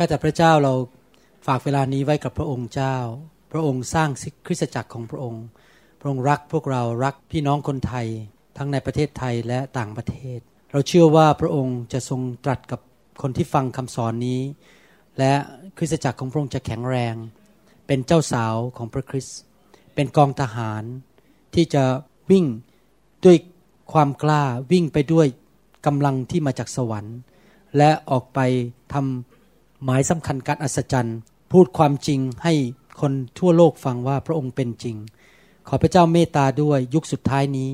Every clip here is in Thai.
ข้าแต่พระเจ้าเราฝากเวลานี้ไว้กับพระองค์เจ้า พระองค์สร้างคริสตจักรของพระองค์ พระองค์รักพวกเรารักพี่น้องคนไทย ทั้งในประเทศไทยและต่างประเทศ เราเชื่อว่าพระองค์จะทรงตรัสกับคนที่ฟังคำสอนนี้ และคริสตจักรของพระองค์จะแข็งแรง เป็นเจ้าสาวของพระคริสต์เป็นกองทหาร ที่จะวิ่งด้วยความกล้าวิ่งไปด้วยกำลังที่มาจากสวรรค์ และออกไปทำ หมายสำคัญการอัศจรรย์ พูดความจริงให้คนทั่วโลกฟังว่าพระองค์เป็นจริง ขอพระเจ้าเมตตาด้วยยุคสุดท้ายนี้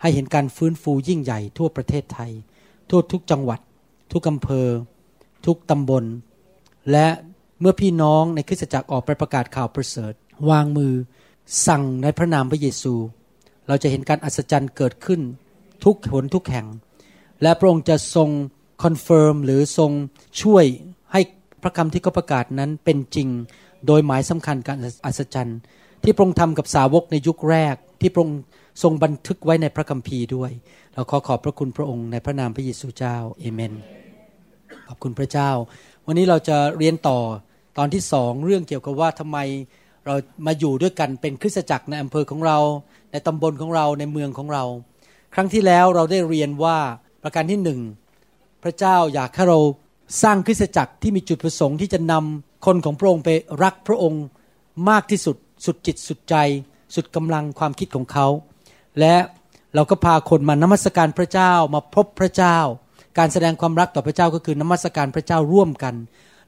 ให้เห็นการฟื้นฟูยิ่งใหญ่ทั่วประเทศไทย ทั่วทุกจังหวัด ทุกอำเภอ ทุกตำบล และเมื่อพี่น้องในคริสตจักรออกไปประกาศข่าวประเสริฐ วางมือ สั่งในพระนามพระเยซู เราจะเห็นการอัศจรรย์เกิดขึ้น ทุกหนทุกแห่ง และพระองค์จะทรง confirm หรือทรงช่วยให้ พระคำที่เขาประกาศนั้นเป็นจริงโดยหมายสำคัญการอัศจรรย์ ที่พระองค์ทำกับสาวกในยุคแรก ที่พระองค์ทรงบันทึกไว้ในพระคัมภีร์ด้วย เราขอขอบพระคุณพระองค์ในพระนามพระเยซูเจ้าเอเมน ขอบคุณพระเจ้า วันนี้เราจะเรียนต่อตอนที่สองเรื่องเกี่ยวกับว่าทำไมเรามาอยู่ด้วยกันเป็นคริสตจักรในอำเภอของเรา ในตำบลของเราในเมืองของเรา ครั้งที่แล้วเราได้เรียนว่าประการที่หนึ่งพระเจ้าอยากให้เรา สร้างคริสตจักรที่มีจุดประสงค์ที่จะนำคนของพระองค์ไปรักพระองค์มากที่สุด สุดจิตสุดใจ สุดกำลังความคิดของเขา และเราก็พาคนมานมัสการพระเจ้ามาพบพระเจ้า การแสดงความรักต่อพระเจ้าก็คือนมัสการพระเจ้าร่วมกัน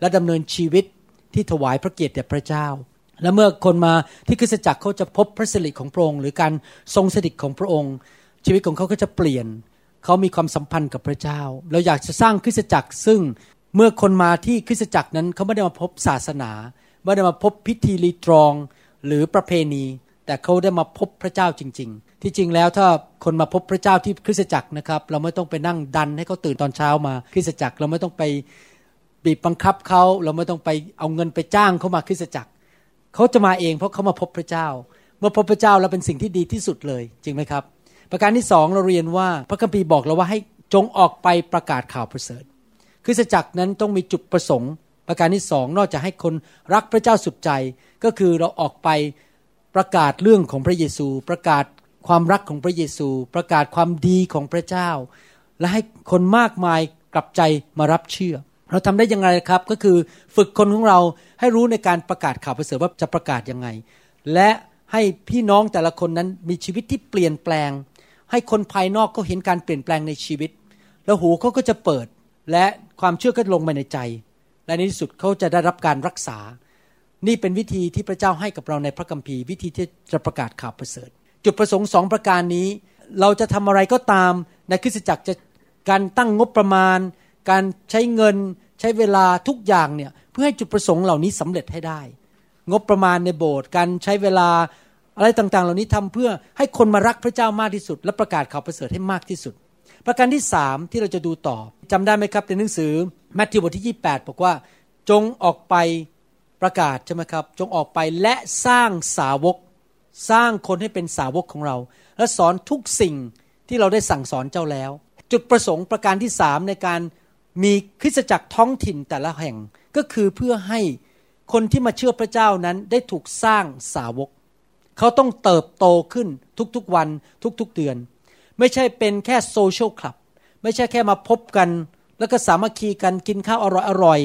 และดำเนินชีวิตที่ถวายพระเกียรติแด่พระเจ้า และเมื่อคนมาที่คริสตจักรเขาจะพบพระสิริของพระองค์หรือการทรงสถิตของพระองค์ ชีวิตของเขาก็จะเปลี่ยนเขามีความสัมพันธ์กับพระเจ้า เราอยากจะสร้างคริสตจักรซึ่ง เมื่อคนมาที่คริสตจักรนั้นเขาไม่ได้มาพบศาสนา ไม่ได้มาพบพิธีรีตรองหรือประเพณี แต่เขาได้มาพบพระเจ้าจริง ๆ ที่จริงแล้วถ้าคนมาพบพระเจ้าที่คริสตจักรนะครับ เราไม่ต้องไปนั่งดันให้เขาตื่นตอนเช้ามาคริสตจักร เราไม่ต้องไปบีบบังคับเขาเราไม่ต้องไปเอาเงินไปจ้างเขามาคริสตจักรเขาจะมาเองเพราะเขามาพบพระเจ้า เมื่อพบพระเจ้าแล้วเป็นสิ่งที่ดีที่สุดเลยจริงไหมครับ ประการที่สองเราเรียนว่าพระคัมภีร์บอกเราว่าให้จงออกไปประกาศข่าวประเสริฐ คริสตจักรนั้นต้องมีจุดประสงค์ ประการที่สองนอกจากให้คนรักพระเจ้าสุดใจ ก็คือเราออกไปประกาศเรื่องของพระเยซู ประกาศความรักของพระเยซู ประกาศความดีของพระเจ้า และให้คนมากมายกลับใจมารับเชื่อ เราทำได้ยังไงครับ ก็คือฝึกคนของเราให้รู้ในการประกาศข่าวประเสริฐว่าจะประกาศยังไง และให้พี่น้องแต่ละคนนั้นมีชีวิตที่เปลี่ยนแปลง ให้คนภายนอกก็เห็นการเปลี่ยนแปลงในชีวิต แล้วหูเขาก็จะเปิดและ ความเชื่อก็ลงมาในใจ และในที่สุดเขาจะได้รับการรักษา นี่เป็นวิธีที่พระเจ้าให้กับเราในพระคัมภีร์วิธีที่จะประกาศข่าวประเสริฐ จุดประสงค์สองประการนี้ เราจะทำอะไรก็ตามในคริสตจักรจะการตั้งงบประมาณ การใช้เงินใช้เวลาทุกอย่างเนี่ยเพื่อให้จุดประสงค์เหล่านี้สำเร็จให้ได้ งบประมาณในโบสถ์การใช้เวลาอะไรต่างๆ เหล่านี้ทำเพื่อให้คนมารักพระเจ้ามากที่สุด และประกาศข่าวประเสริฐให้มากที่สุด ประการที่สามที่เราจะดูต่อจำได้ไหมครับในหนังสือแมทธิวบทที่ 28 บอกว่า จงออกไปประกาศใช่ไหมครับ จงออกไปและสร้างสาวก สร้างคนให้เป็นสาวกของเรา และสอนทุกสิ่งที่เราได้สั่งสอนเจ้าแล้ว จุดประสงค์ประการที่สามในการมีคริสตจักรท้องถิ่นแต่ละแห่งก็คือเพื่อให้คนที่มาเชื่อพระเจ้านั้นได้ถูกสร้างสาวก เขาต้องเติบโตขึ้นทุกๆวันทุกๆเดือน ไม่ใช่เป็นแค่โซเชียลคลับ ไม่ใช่แค่มาพบกัน แล้วก็สามัคคีกันกินข้าวอร่อยอร่อย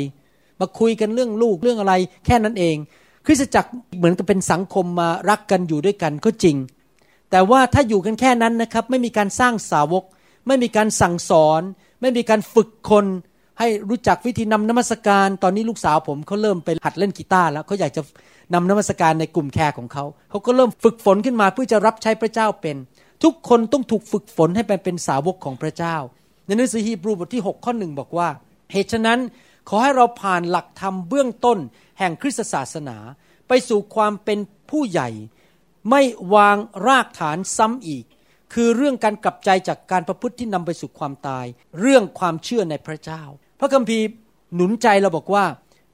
มาคุยกันเรื่องลูกเรื่องอะไร แค่นั้นเอง คริสตจักรเหมือนกับเป็นสังคมมารักกันอยู่ด้วยกันก็จริง แต่ว่าถ้าอยู่กันแค่นั้นนะครับ ไม่มีการสร้างสาวก ไม่มีการสั่งสอน ไม่มีการฝึกคนให้รู้จักวิธีนำนมัสการ ตอนนี้ลูกสาวผมเขาเริ่มไปหัดเล่นกีตาร์แล้วเขาอยากจะนำนมัสการในกลุ่มแคร์ของเขาเขาก็เริ่มฝึกฝนขึ้นมาเพื่อจะรับใช้พระเจ้าเป็น ทุกคนต้องถูกฝึกฝนให้เป็นเป็นสาวกของพระเจ้า ในหนังสือฮีบรูบทที่ 6 ข้อหนึ่งบอกว่า เหตุฉะนั้นขอให้เราผ่านหลักธรรมเบื้องต้นแห่งคริสตศาสนา ไปสู่ความเป็นผู้ใหญ่ ไม่วางรากฐานซ้ำอีก คือเรื่องการกลับใจจากการประพฤติที่นำไปสู่ความตาย เรื่องความเชื่อในพระเจ้า พระคัมภีร์หนุนใจเราบอกว่า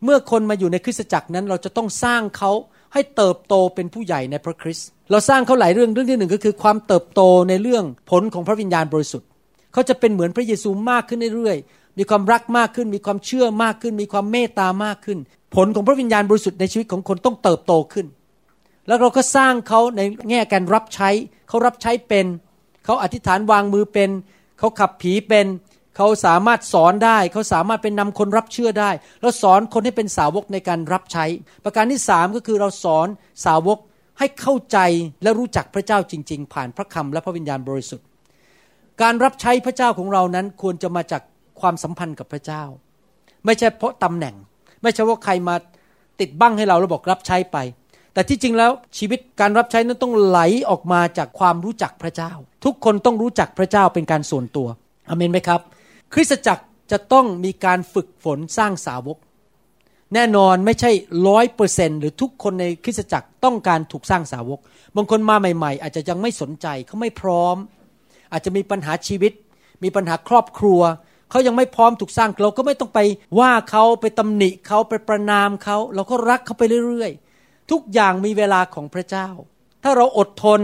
เมื่อคนมาอยู่ในคริสตจักรนั้นเราจะต้องสร้างเขาให้เติบโตเป็นผู้ใหญ่ในพระคริสต์ เราสร้างเขาหลายเรื่องเรื่องที่หนึ่งก็คือความเติบโตในเรื่องผลของพระวิญญาณบริสุทธิ์เขาจะเป็นเหมือนพระเยซูมากขึ้นเรื่อยๆมีความรักมากขึ้น มีความเชื่อมากขึ้น มีความเมตตามากขึ้น ผลของพระวิญญาณบริสุทธิ์ในชีวิตของคนต้องเติบโตขึ้น แล้วเราก็สร้างเขาในแง่การรับใช้เขารับใช้เป็นเขาอธิษฐานวางมือเป็นเขาขับผีเป็นเขาสามารถสอนได้ เขาสามารถเป็นนำคนรับเชื่อได้เราสอนคนให้เป็นสาวกในการรับใช้ ประการที่สามก็คือเราสอนสาวก ให้เข้าใจและรู้จักพระเจ้าจริง ๆ ผ่านพระคำและพระวิญญาณบริสุทธิ์ การรับใช้พระเจ้าของเรานั้นควรจะมาจากความสัมพันธ์กับพระเจ้า ไม่ใช่เพราะตำแหน่ง ไม่ใช่ว่าใครมาติดบั้งให้เราแล้วบอกรับใช้ไป แต่ที่จริงแล้วชีวิตการรับใช้นั้นต้องไหลออกมาจากความรู้จักพระเจ้า ทุกคนต้องรู้จักพระเจ้าเป็นการส่วนตัวอเมนไหมครับ คริสตจักรจะต้องมีการฝึกฝนสร้างสาวก แน่นอนไม่ใช่ร้อยเปอร์เซนหรือทุกคนในคริสตจักรต้องการถูกสร้างสาวก บางคนมาใหม่ ๆ อาจจะยังไม่สนใจเขาไม่พร้อม อาจจะมีปัญหาชีวิต มีปัญหาครอบครัวเขายังไม่พร้อมถูกสร้างเราก็ไม่ต้องไปว่าเขาไปตำหนิเขาไปประนามเขาเราก็รักเขาไปเรื่อยๆ ทุกอย่างมีเวลาของพระเจ้า ถ้าเราอดทน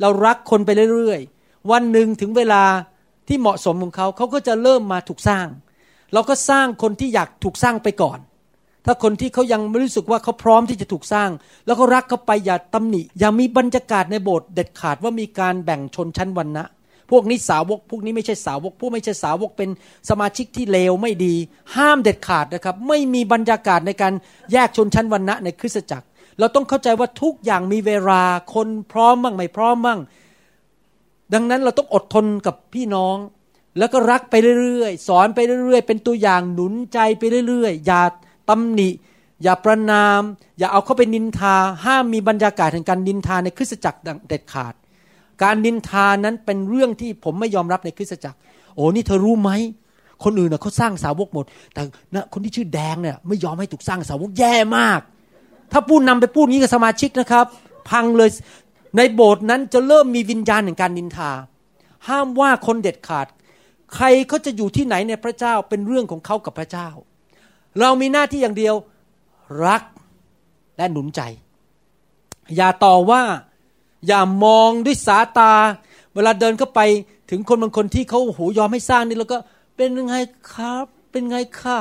เรารักคนไปเรื่อยๆ วันหนึ่งถึงเวลาที่เหมาะสมของเขาเขาก็จะเริ่มมาถูกสร้าง เราก็สร้างคนที่อยากถูกสร้างไปก่อน ถ้าคนที่เขายังไม่รู้สึกว่าเขาพร้อมที่จะถูกสร้าง แล้วก็รักเขาไปอย่าตำหนิ อย่ามีบรรยากาศในโบสถ์เด็ดขาดว่ามีการแบ่งชนชั้นวรรณะ พวกนี้สาวก พวกนี้ไม่ใช่สาวก พวกไม่ใช่สาวกเป็นสมาชิกที่เลวไม่ดี ห้ามเด็ดขาดนะครับ ไม่มีบรรยากาศในการแยกชนชั้นวรรณะในคริสตจักร เราต้องเข้าใจว่าทุกอย่างมีเวลา คนพร้อมบ้างไม่พร้อมบ้าง ดังนั้นเราต้องอดทนกับพี่น้องแล้วก็รักไปเรื่อยๆ สอนไปเรื่อยๆ เป็นตัวอย่างหนุนใจไปเรื่อยๆ อย่า ตำหนิ อย่าประนาม อย่าเอาเข้าไปนินทา ห้ามมีบรรยากาศแห่งการนินทาในคริสตจักรเด็ดขาด การนินทานั้นเป็นเรื่องที่ผมไม่ยอมรับในคริสตจักร โอ้นี่เธอรู้ไหมคนอื่นเขาสร้างสาวกหมด แต่นะคนที่ชื่อแดงเนี่ยไม่ยอมให้ถูกสร้างสาวกแย่มาก ถ้าพูดนำไปพูดนี้กับสมาชิกนะครับ พังเลยในโบสถ์นั้นจะเริ่มมีวิญญาณแห่งการนินทา ห้ามว่าคนเด็ดขาด ใครเขาจะอยู่ที่ไหนในพระเจ้าเป็นเรื่องของเขากับพระเจ้า เรามีหน้าที่อย่างเดียวรักและหนุนใจ อย่าต่อว่าอย่ามองด้วยสาตา เวลาเดินเข้าไปถึงคนบางคนที่เขาโอ้โหยอมให้สร้างนี่แล้วก็เป็นยังไงครับ เป็นไงค่ะ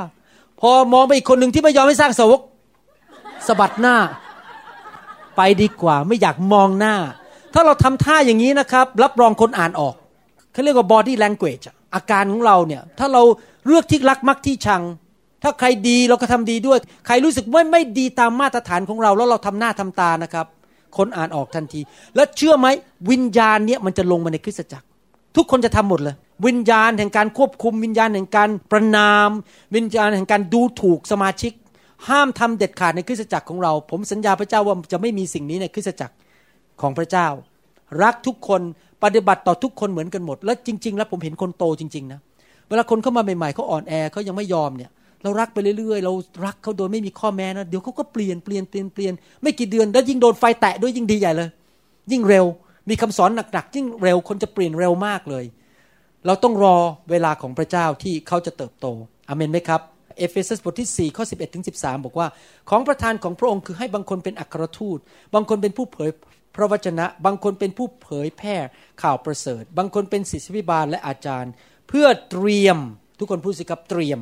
พอมองไปอีกคนหนึ่งที่ไม่ยอมให้สร้างสวกสะบัดหน้า ไปดีกว่าไม่อยากมองหน้า ถ้าเราทำท่าอย่างนี้นะครับ รับรองคนอ่านออกเขาเรียกว่า body language อาการของเราเนี่ย ถ้าเราเลือกที่รักมักที่ชัง ถ้าใครดีเราก็ทำดีด้วย ใครรู้สึกว่าไม่ดีตามมาตรฐานของเรา แล้วเราทำหน้าทำตานะครับ คนอ่านออกทันที แล้วเชื่อไหมวิญญาณเนี่ยมันจะลงมาในคริสตจักร ทุกคนจะทำหมดเลย วิญญาณแห่งการควบคุม วิญญาณแห่งการประนาม วิญญาณแห่งการดูถูกสมาชิก ห้ามทำเด็ดขาดในคริสตจักรของเรา ผมสัญญาพระเจ้าว่าจะไม่มีสิ่งนี้ในคริสตจักรของพระเจ้า รักทุกคนปฏิบัติต่อทุกคนเหมือนกันหมด และจริง ๆ แล้วผมเห็นคนโตจริงๆนะเวลาคนเข้ามาใหม่ๆเขาอ่อนแอเขายังไม่ยอมเนี่ย เรารักไปเรื่อยๆ เรารักเขาโดยไม่มีข้อแม้นะ เดี๋ยวเขาก็เปลี่ยนเปลี่ยนเปลี่ยนเปลี่ยนไม่กี่เดือนแล้วยิ่งโดนไฟแตะด้วยยิ่งดีใหญ่เลย ยิ่งเร็ว มีคำสอนหนักๆยิ่งเร็วคนจะเปลี่ยนเร็วมากเลย เราต้องรอเวลาของพระเจ้าที่เขาจะเติบโตอเมนไหมครับเอเฟซัสบทที่4ข้อ11ถึง13 บอกว่า ของประทานของพระองค์คือให้บางคนเป็นอัครทูต บางคนเป็นผู้เผยพระวจนะ บางคนเป็นผู้เผยแพร่ข่าวประเสริฐ บางคนเป็นศิษยาภิบาลและอาจารย์ เพื่อเตรียมทุกคนพูดสิครับเตรียม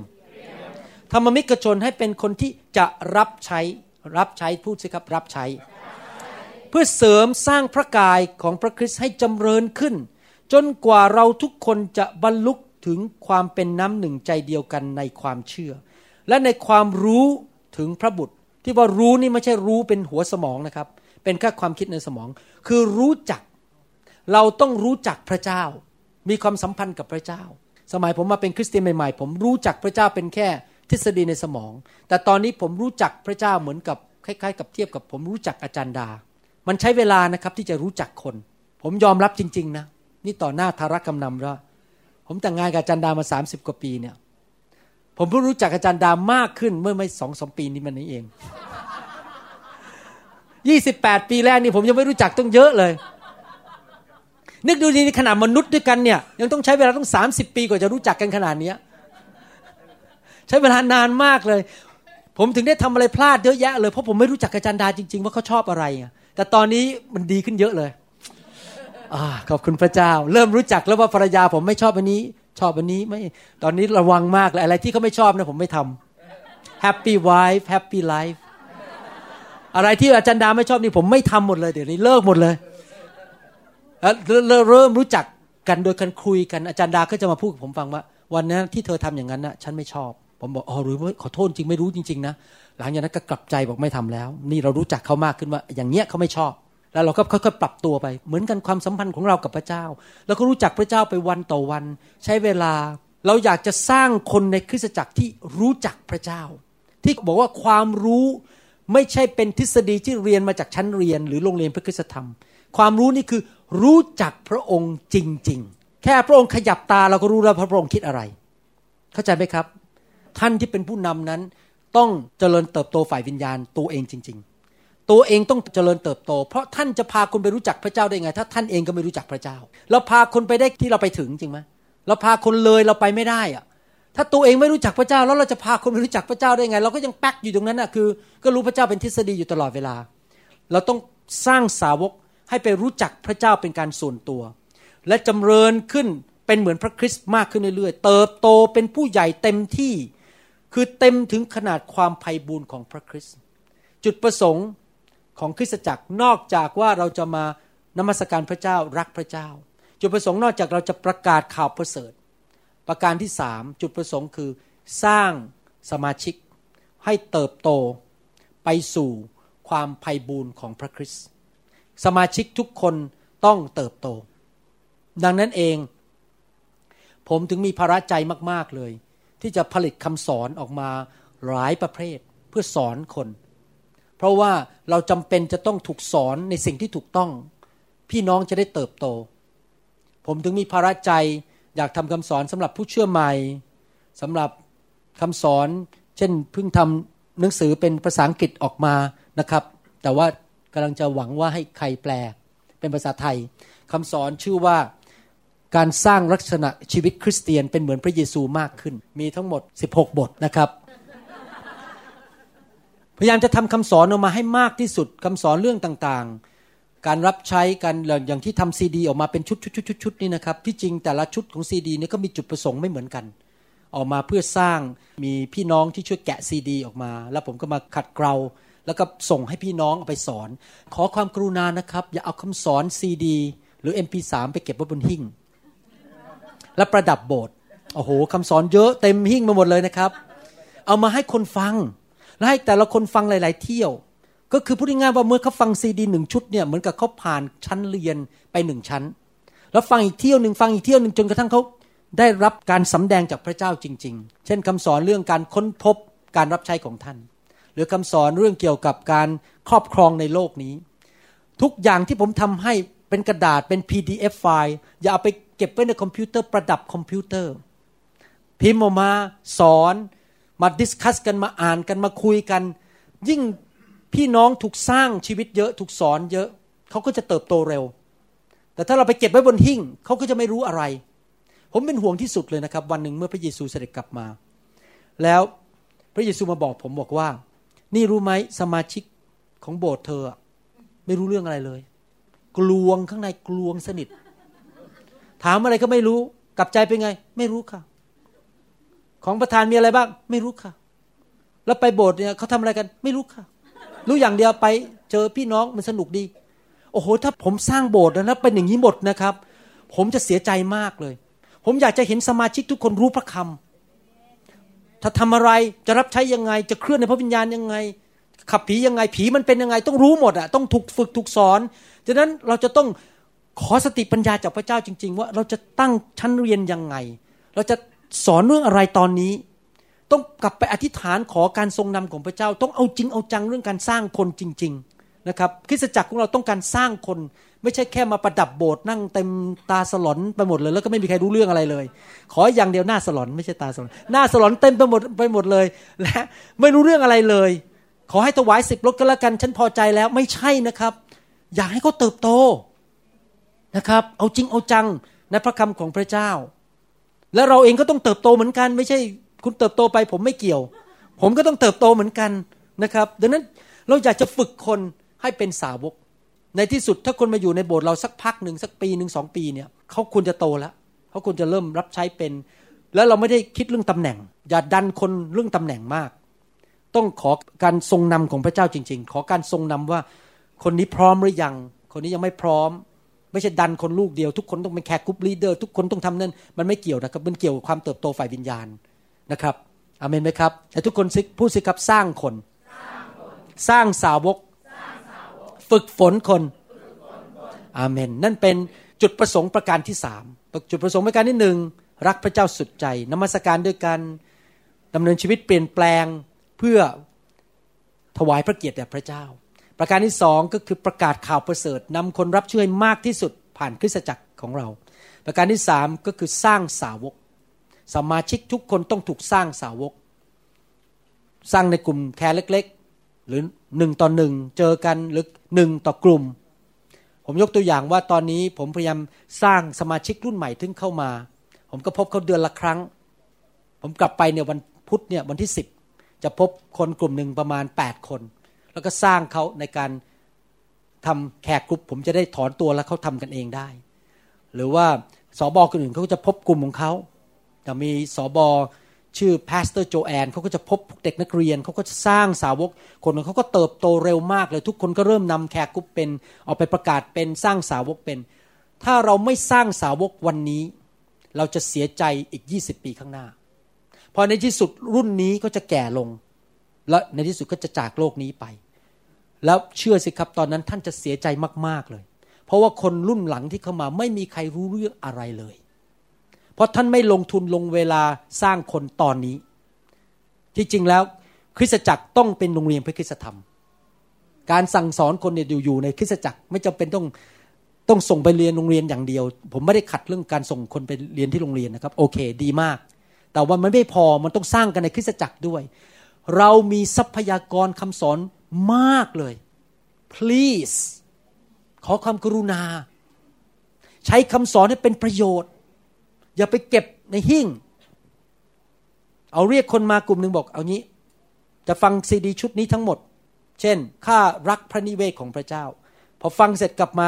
ธรรมมิกชนให้เป็นคนที่จะรับใช้รับใช้พูดสิครับรับใช้ เพื่อเสริมสร้างพระกายของพระคริสต์ให้จำเริญขึ้น จนกว่าเราทุกคนจะบรรลุถึงความเป็นน้ำหนึ่งใจเดียวกันในความเชื่อ และในความรู้ถึงพระบุตร ที่ว่ารู้นี่ไม่ใช่รู้เป็นหัวสมองนะครับ เป็นแค่ความคิดในสมอง คือรู้จัก เราต้องรู้จักพระเจ้า มีความสัมพันธ์กับพระเจ้า สมัยผมมาเป็นคริสเตียนใหม่ๆ ผมรู้จักพระเจ้าเป็นแค่ ทฤษฎีในสมอง แต่ตอนนี้ผมรู้จักพระเจ้าเหมือนกับคล้ายๆ กับเทียบกับผมรู้จักอาจารย์ดา มันใช้เวลานะครับที่จะรู้จักคน ผมยอมรับจริง ๆ นะ นี่ต่อหน้าธารกำนำแล้วผมแต่งงานกับอาจารย์ดามา 30 กว่าปีเนี่ยผมเพิ่งรู้จักอาจารย์ดามากขึ้นเมื่อไม่สองสมปีนี้มันนี้เองยี่สิบแปดปีแรกนี่ผมยังไม่รู้จักต้องเยอะเลย นึกดูดีในขนาดมนุษย์ด้วยกันเนี่ยยังต้องใช้เวลาต้องสามสิบปีกว่าจะรู้จักกันขนาดนี้ ใช้เวลานานมากเลย ผมถึงได้ทำอะไรพลาดเยอะแยะเลยเพราะผมไม่รู้จักอาจารย์ดาจริง ๆ ว่าเขาชอบอะไรแต่ตอนนี้มันดีขึ้นเยอะเลยอขอบคุณพระเจ้า เริ่มรู้จักแล้วว่าภรรยาผมไม่ชอบอันนี้ ชอบอันนี้ไม่ตอนนี้ระวังมากเลยอะไรที่เขาไม่ชอบนะผมไม่ทำ happy wife happy life อะไรที่อาจารย์ดาไม่ชอบนี่ผมไม่ทำหมดเลยเดี๋ยวนี้เลิกหมดเลยแล้วเริ่มรู้จักกันโดยการคุยกันอาจารย์ดาก็จะมาพูดกับผมฟังว่า วันนั้นที่เธอทำอย่างนั้นนะฉันไม่ชอบ ผมบอกอ๋อรู้ขอโทษจริงไม่รู้จริง ๆ นะหลังจากนั้นก็กลับใจบอกไม่ทำแล้ว นี่เรารู้จักเขามากขึ้นว่า อย่างเนี้ยเขาไม่ชอบ แล้วเราก็ค่อยๆปรับตัวไป เหมือนกันความสัมพันธ์ของเรากับพระเจ้าเราก็รู้จักพระเจ้าไปวันต่อวัน ใช้เวลา เราอยากจะสร้างคนในคริสตจักรที่รู้จักพระเจ้า ที่บอกว่าความรู้ไม่ใช่เป็นทฤษฎีที่เรียนมาจากชั้นเรียน หรือโรงเรียนพระคุณธรรม ความรู้นี่คือรู้จักพระองค์จริง ๆ แค่พระองค์ขยับตาเราก็รู้แล้วพระองค์คิดอะไร เข้าใจไหมครับ ท่านที่เป็นผู้นำนั้น ต้องเจริญเติบโตฝ่ายวิญญาณตัวเองจริง ๆ ตัวเองต้องเจริญเติบโต เพราะท่านจะพาคนไปรู้จักพระเจ้าได้ไง ถ้าท่านเองก็ไม่รู้จักพระเจ้า เราพาคนไปได้ที่เราไปถึงจริงไหมเราพาคนเลยเราไปไม่ได้อะถ้าตัวเองไม่รู้จักพระเจ้า แล้วเราจะพาคนไปรู้จักพระเจ้าได้ไง เราก็ยังแป๊กอยู่ตรงนั้นน่ะคือ ก็รู้พระเจ้าเป็นทฤษฎีอยู่ตลอดเวลา เราต้องสร้างสาวกให้ไปรู้จักพระเจ้าเป็นการส่วนตัว และจำเริญขึ้นเป็นเหมือนพระคริสต์มากขึ้นเรื่อยๆ เติบโตเป็นผู้ใหญ่เต็มที่ คือเต็มถึงขนาดความไพ่บูรณ์ของพระคริสต์จุดประสงค์ของคริสตจักรนอกจากว่าเราจะมานมัสการพระเจ้ารักพระเจ้า จุดประสงค์นอกจากเราจะประกาศข่าวประเสริฐ ประการที่สามจุดประสงค์คือสร้างสมาชิกให้เติบโตไปสู่ความไพ่บูรณ์ของพระคริสต์สมาชิกทุกคนต้องเติบโต ดังนั้นเอง ผมถึงมีภาระใจมาก ๆ เลย ที่จะผลิตคำสอนออกมาหลายประเภทเพื่อสอนคน เพราะว่าเราจำเป็นจะต้องถูกสอนในสิ่งที่ถูกต้อง พี่น้องจะได้เติบโต ผมถึงมีภาระใจอยากทำคำสอนสำหรับผู้เชื่อใหม่สำหรับคำสอน เช่นเพิ่งทำหนังสือเป็นภาษาอังกฤษออกมานะครับ แต่ว่ากำลังจะหวังว่าให้ใครแปล เป็นภาษาไทยคำสอนชื่อว่า การสร้างลักษณะชีวิตคริสเตียนเป็นเหมือนพระเยซูมากขึ้น มีทั้งหมด 16 บทนะครับ พยายามจะทำคำสอนออกมาให้มากที่สุดคำสอนเรื่องต่างๆ การรับใช้กันอย่างที่ทำซีดีออกมาเป็นชุดชุดๆๆนี่นะครับ ที่จริงแต่ละชุดของซีดีนี่ก็มีจุดประสงค์ไม่เหมือนกัน ออกมาเพื่อสร้างมีพี่น้องที่ช่วยแกะซีดีออกมา แล้วผมก็มาขัดเกลาแล้วก็ส่งให้พี่น้องเอาไปสอน ขอความกรุณานะครับ อย่าเอาคำสอนซีดีหรือ MP3 ไปเก็บไว้บนหิ้ง และประดับโบสถ์โอ้โหคำสอนเยอะเต็มหิ้งมาหมดเลยนะครับ เอามาให้คนฟัง และให้แต่ละคนฟังหลาย ๆ เที่ยว ก็คือพูดง่ายๆว่าเมื่อเขาฟังซีดีหนึ่งชุดเนี่ยเหมือนกับเขาผ่านชั้นเรียนไปหนึ่งชั้น แล้วฟังอีกเที่ยวหนึ่งฟังอีกเที่ยวหนึ่งจนกระทั่งเขาได้รับการสำแดงจากพระเจ้าจริง ๆ เช่นคำสอนเรื่องการค้นพบการรับใช้ของท่าน หรือคำสอนเรื่องเกี่ยวกับการครอบครองในโลกนี้ ทุกอย่างที่ผมทำให้เป็นกระดาษเป็น PDF ไฟล์ อย่าเอาไป เก็บไว้ในคอมพิวเตอร์ประดับคอมพิวเตอร์ พิมพ์ออกมาสอนมา discuss กันมาอ่านกันมาคุยกัน ยิ่งพี่น้องถูกสร้างชีวิตเยอะถูกสอนเยอะเขาก็จะเติบโตเร็ว แต่ถ้าเราไปเก็บไว้บนหิ้งเขาก็จะไม่รู้อะไร ผมเป็นห่วงที่สุดเลยนะครับ วันหนึ่งเมื่อพระเยซูเสด็จกลับมา แล้วพระเยซูมาบอกผมบอกว่า นี่รู้ไหมสมาชิกของโบสถ์เธอไม่รู้เรื่องอะไรเลย กลวงข้างในกลวงสนิท ถามอะไรก็ไม่รู้กลับใจเป็นไง ไม่รู้ค่ะ ของประธานมีอะไรบ้าง ไม่รู้ค่ะ แล้วไปโบสถ์เนี่ยเขาทำอะไรกัน ไม่รู้ค่ะ รู้อย่างเดียวไปเจอพี่น้องมันสนุกดี โอ้โห ถ้าผมสร้างโบสถ์นะเป็นอย่างนี้หมดนะครับ ผมจะเสียใจมากเลย ผมอยากจะเห็นสมาชิกทุกคนรู้พระคำถ้าทำอะไรจะรับใช้ยังไง จะเคลื่อนในพระวิญญาณยังไงขับผียังไงผีมันเป็นยังไง ต้องรู้หมดอะต้องถูกฝึกถูกสอนฉะนั้นเราจะต้อง ขอสติปัญญาจากพระเจ้าจริง ๆ ว่าเราจะตั้งชั้นเรียนยังไง เราจะสอนเรื่องอะไรตอนนี้ ต้องกลับไปอธิษฐานขอการทรงนำของพระเจ้า ต้องเอาจริงเอาจังเรื่องการสร้างคนจริง ๆนะครับคริสตจักรของเราต้องการสร้างคน ไม่ใช่แค่มาประดับโบสถ์นั่งเต็มตาสลอนไปหมดเลย แล้วก็ไม่มีใครรู้เรื่องอะไรเลย ขออย่างเดียวหน้าสลอนไม่ใช่ตาสลอนหน้าสลอนเต็มไปหมดไปหมดเลย และไม่รู้เรื่องอะไรเลย ขอให้ถวายสิบรถก็แล้วกันฉันพอใจแล้วไม่ใช่นะครับ อยากให้เขาเติบโต นะครับ เอาจริงเอาจังในพระคำของพระเจ้า และเราเองก็ต้องเติบโตเหมือนกัน ไม่ใช่คุณเติบโตไปผมไม่เกี่ยว ผมก็ต้องเติบโตเหมือนกันนะครับ ดังนั้นเราอยากจะฝึกคนให้เป็นสาวก ในที่สุดถ้าคนมาอยู่ในโบสถ์เราสักพักหนึ่งสักปีหนึ่งสองปีเนี่ยเขาควรจะโตแล้วเขาควรจะเริ่มรับใช้เป็น แล้วเราไม่ได้คิดเรื่องตำแหน่ง อย่าดันคนเรื่องตำแหน่งมาก ต้องขอการทรงนำของพระเจ้าจริง ๆ ขอการทรงนำว่าคนนี้พร้อมหรือยัง คนนี้ยังไม่พร้อม ไม่ใช่ดันคนลูกเดียว ทุกคนต้องเป็น care group leader ทุกคนต้องทำนั่นมันไม่เกี่ยวนะครับมันเกี่ยวกับความเติบโตฝ่ายวิญญาณนะครับอเมนไหมครับแต่ทุกคนพูดสิครับสร้างคน สร้างสาวก ฝึกฝนคนอาเมน นั่นเป็นจุดประสงค์ประการที่สามจุดประสงค์ประการที่หนึ่งรักพระเจ้าสุดใจนมัสการด้วยกันดำเนินชีวิตเปลี่ยนแปลงเพื่อถวายพระเกียรติแด่พระเจ้า ประการที่สองก็คือประกาศข่าวประเสริฐนำคนรับช่วยมากที่สุดผ่านคริสตจักรของเรา ประการที่สามก็คือสร้างสาวก สมาชิกทุกคนต้องถูกสร้างสาวก สร้างในกลุ่มแคร์เล็ก ๆ หรือหนึ่งต่อหนึ่งเจอกันหรือหนึ่งต่อกลุ่ม ผมยกตัวอย่างว่าตอนนี้ผมพยายามสร้างสมาชิกรุ่นใหม่ถึงเข้ามา ผมก็พบเขาเดือนละครั้ง ผมกลับไปเนี่ยวันพุธเนี่ยวันที่สิบจะพบคนกลุ่มหนึ่งประมาณ 8 คน แล้วก็สร้างเขาในการทำแขกกลุ่มผมจะได้ถอนตัวแล้วเขาทำกันเองได้ หรือว่าสอบอคนอื่นเขาก็จะพบกลุ่มของเขาจะมีศบ.ชื่อ Pastor โจแอนเขาก็จะพบพวกเด็กนักเรียนเขาก็จะสร้างสาวก คนเขาก็เติบโตเร็วมากเลย ทุกคนก็เริ่มนำ care group เป็นออกไปประกาศเป็นสร้างสาวกเป็น ถ้าเราไม่สร้างสาวกวันนี้ เราจะเสียใจอีก 20 ปีข้างหน้า พอในที่สุดรุ่นนี้ก็จะแก่ลง และในที่สุดก็จะจากโลกนี้ไป แล้วเชื่อสิครับตอนนั้นท่านจะเสียใจมากๆเลย เพราะว่าคนรุ่นหลังที่เข้ามาไม่มีใครรู้เรื่องอะไรเลย เพราะท่านไม่ลงทุนลงเวลาสร้างคนตอนนี้ ที่จริงแล้วคริสตจักรต้องเป็นโรงเรียนพระคริสตธรรม การสั่งสอนคนเนี่ยอยู่ในคริสตจักรไม่จำเป็นต้องต้องส่งไปเรียนโรงเรียนอย่างเดียว ผมไม่ได้ขัดเรื่องการส่งคนไปเรียนที่โรงเรียนนะครับ โอเค ดีมาก แต่ว่ามันไม่พอมันต้องสร้างกันในคริสตจักรด้วย เรามีทรัพยากรคำสอน มากเลย please ขอความกรุณา ใช้คำสอนให้เป็นประโยชน์ อย่าไปเก็บในหิ้งเอาเรียกคนมากลุ่มหนึ่งบอก เอางี้ จะฟังซีดีชุดนี้ทั้งหมด เช่นข้ารักพระนิเวศของพระเจ้า พอฟังเสร็จกลับมา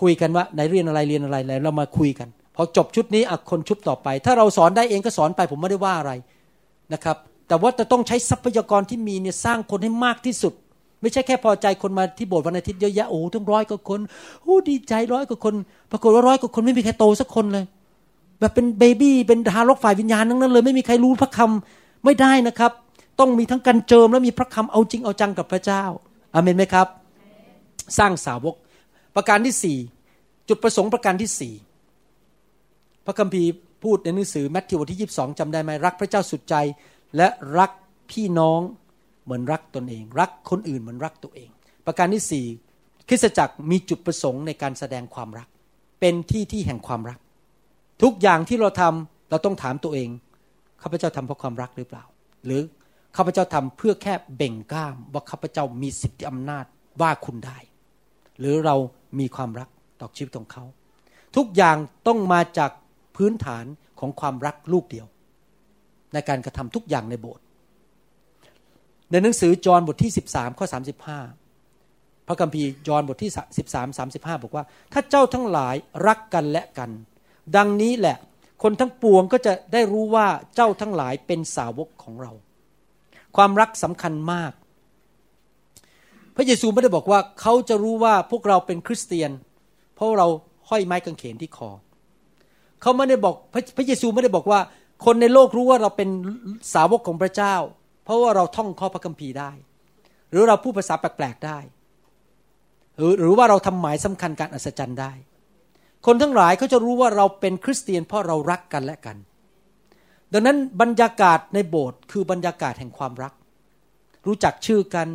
คุยกันว่าไหนเรียนอะไรเรียนอะไรแล้วเรามาคุยกัน พอจบชุดนี้อะคนชุดต่อไป ถ้าเราสอนได้เองก็สอนไปผมไม่ได้ว่าอะไรนะครับ แต่ว่าจะต้องใช้ทรัพยากรที่มีเนี่ยสร้างคนให้มากที่สุด ไม่ใช่แค่พอใจคนมาที่โบสถ์วันอาทิตย์เยอะแยะโอ้ทั้งร้อยกว่าคนโอ้ดีใจร้อยกว่าคน ปรากฏว่าร้อยกว่าคนไม่มีใครโตสักคนเลย แบบเป็นเบบี้เป็นทารกฝ่ายวิญญาณทั้งนั้นเลย ไม่มีใครรู้พระคำไม่ได้นะครับ ต้องมีทั้งการเจิมและมีพระคำเอาจริงเอาจังกับพระเจ้าอาเมนไหมครับ สร้างสาวก ประการที่สี่จุดประสงค์ประการที่สี่พระคัมภีร์พูดในหนังสือแมทธิวบทที่ยีิบสองจำได้ไหมรักพระเจ้าสุดใจและรักพี่น้อง เหมือนรักตนเอง รักคนอื่นเหมือนรักตัวเอง ประการที่สี่คริสตจักรมีจุดประสงค์ในการแสดงความรัก เป็นที่ที่แห่งความรัก ทุกอย่างที่เราทำเราต้องถามตัวเองข้าพเจ้าทำเพราะความรักหรือเปล่า หรือข้าพเจ้าทำเพื่อแค่เบ่งกล้ามว่าข้าพเจ้ามีสิทธิอำนาจว่าคุณได้ หรือเรามีความรักต่อชีวิตของเขา ทุกอย่างต้องมาจากพื้นฐานของความรักลูกเดียว ในการกระทำทุกอย่างในโบสถ์ ในหนังสือจอห์นบทที่ 13 ข้อ 35 พระคัมภีร์จอห์นบทที่ 13 35 บอกว่า ถ้าเจ้าทั้งหลายรักกันและกัน ดังนี้แหละ คนทั้งปวงก็จะได้รู้ว่าเจ้าทั้งหลายเป็นสาวกของเรา ความรักสำคัญมาก พระเยซูไม่ได้บอกว่าเขาจะรู้ว่าพวกเราเป็นคริสเตียน เพราะเราห้อยไม้กางเขนที่คอเขาไม่ได้บอกพระเยซูไม่ได้บอกว่า คนในโลกรู้ว่าเราเป็นสาวกของพระเจ้า เพราะว่าเราท่องข้อพระคัมภีร์ได้ หรือเราพูดภาษาแปลกๆได้ หรือหรือว่าเราทำหมายสำคัญการอัศจรรย์ได้ คนทั้งหลายเขาจะรู้ว่าเราเป็นคริสเตียนเพราะเรารักกันและกัน ดังนั้นบรรยากาศในโบสถ์คือบรรยากาศแห่งความรัก รู้จักชื่อกัน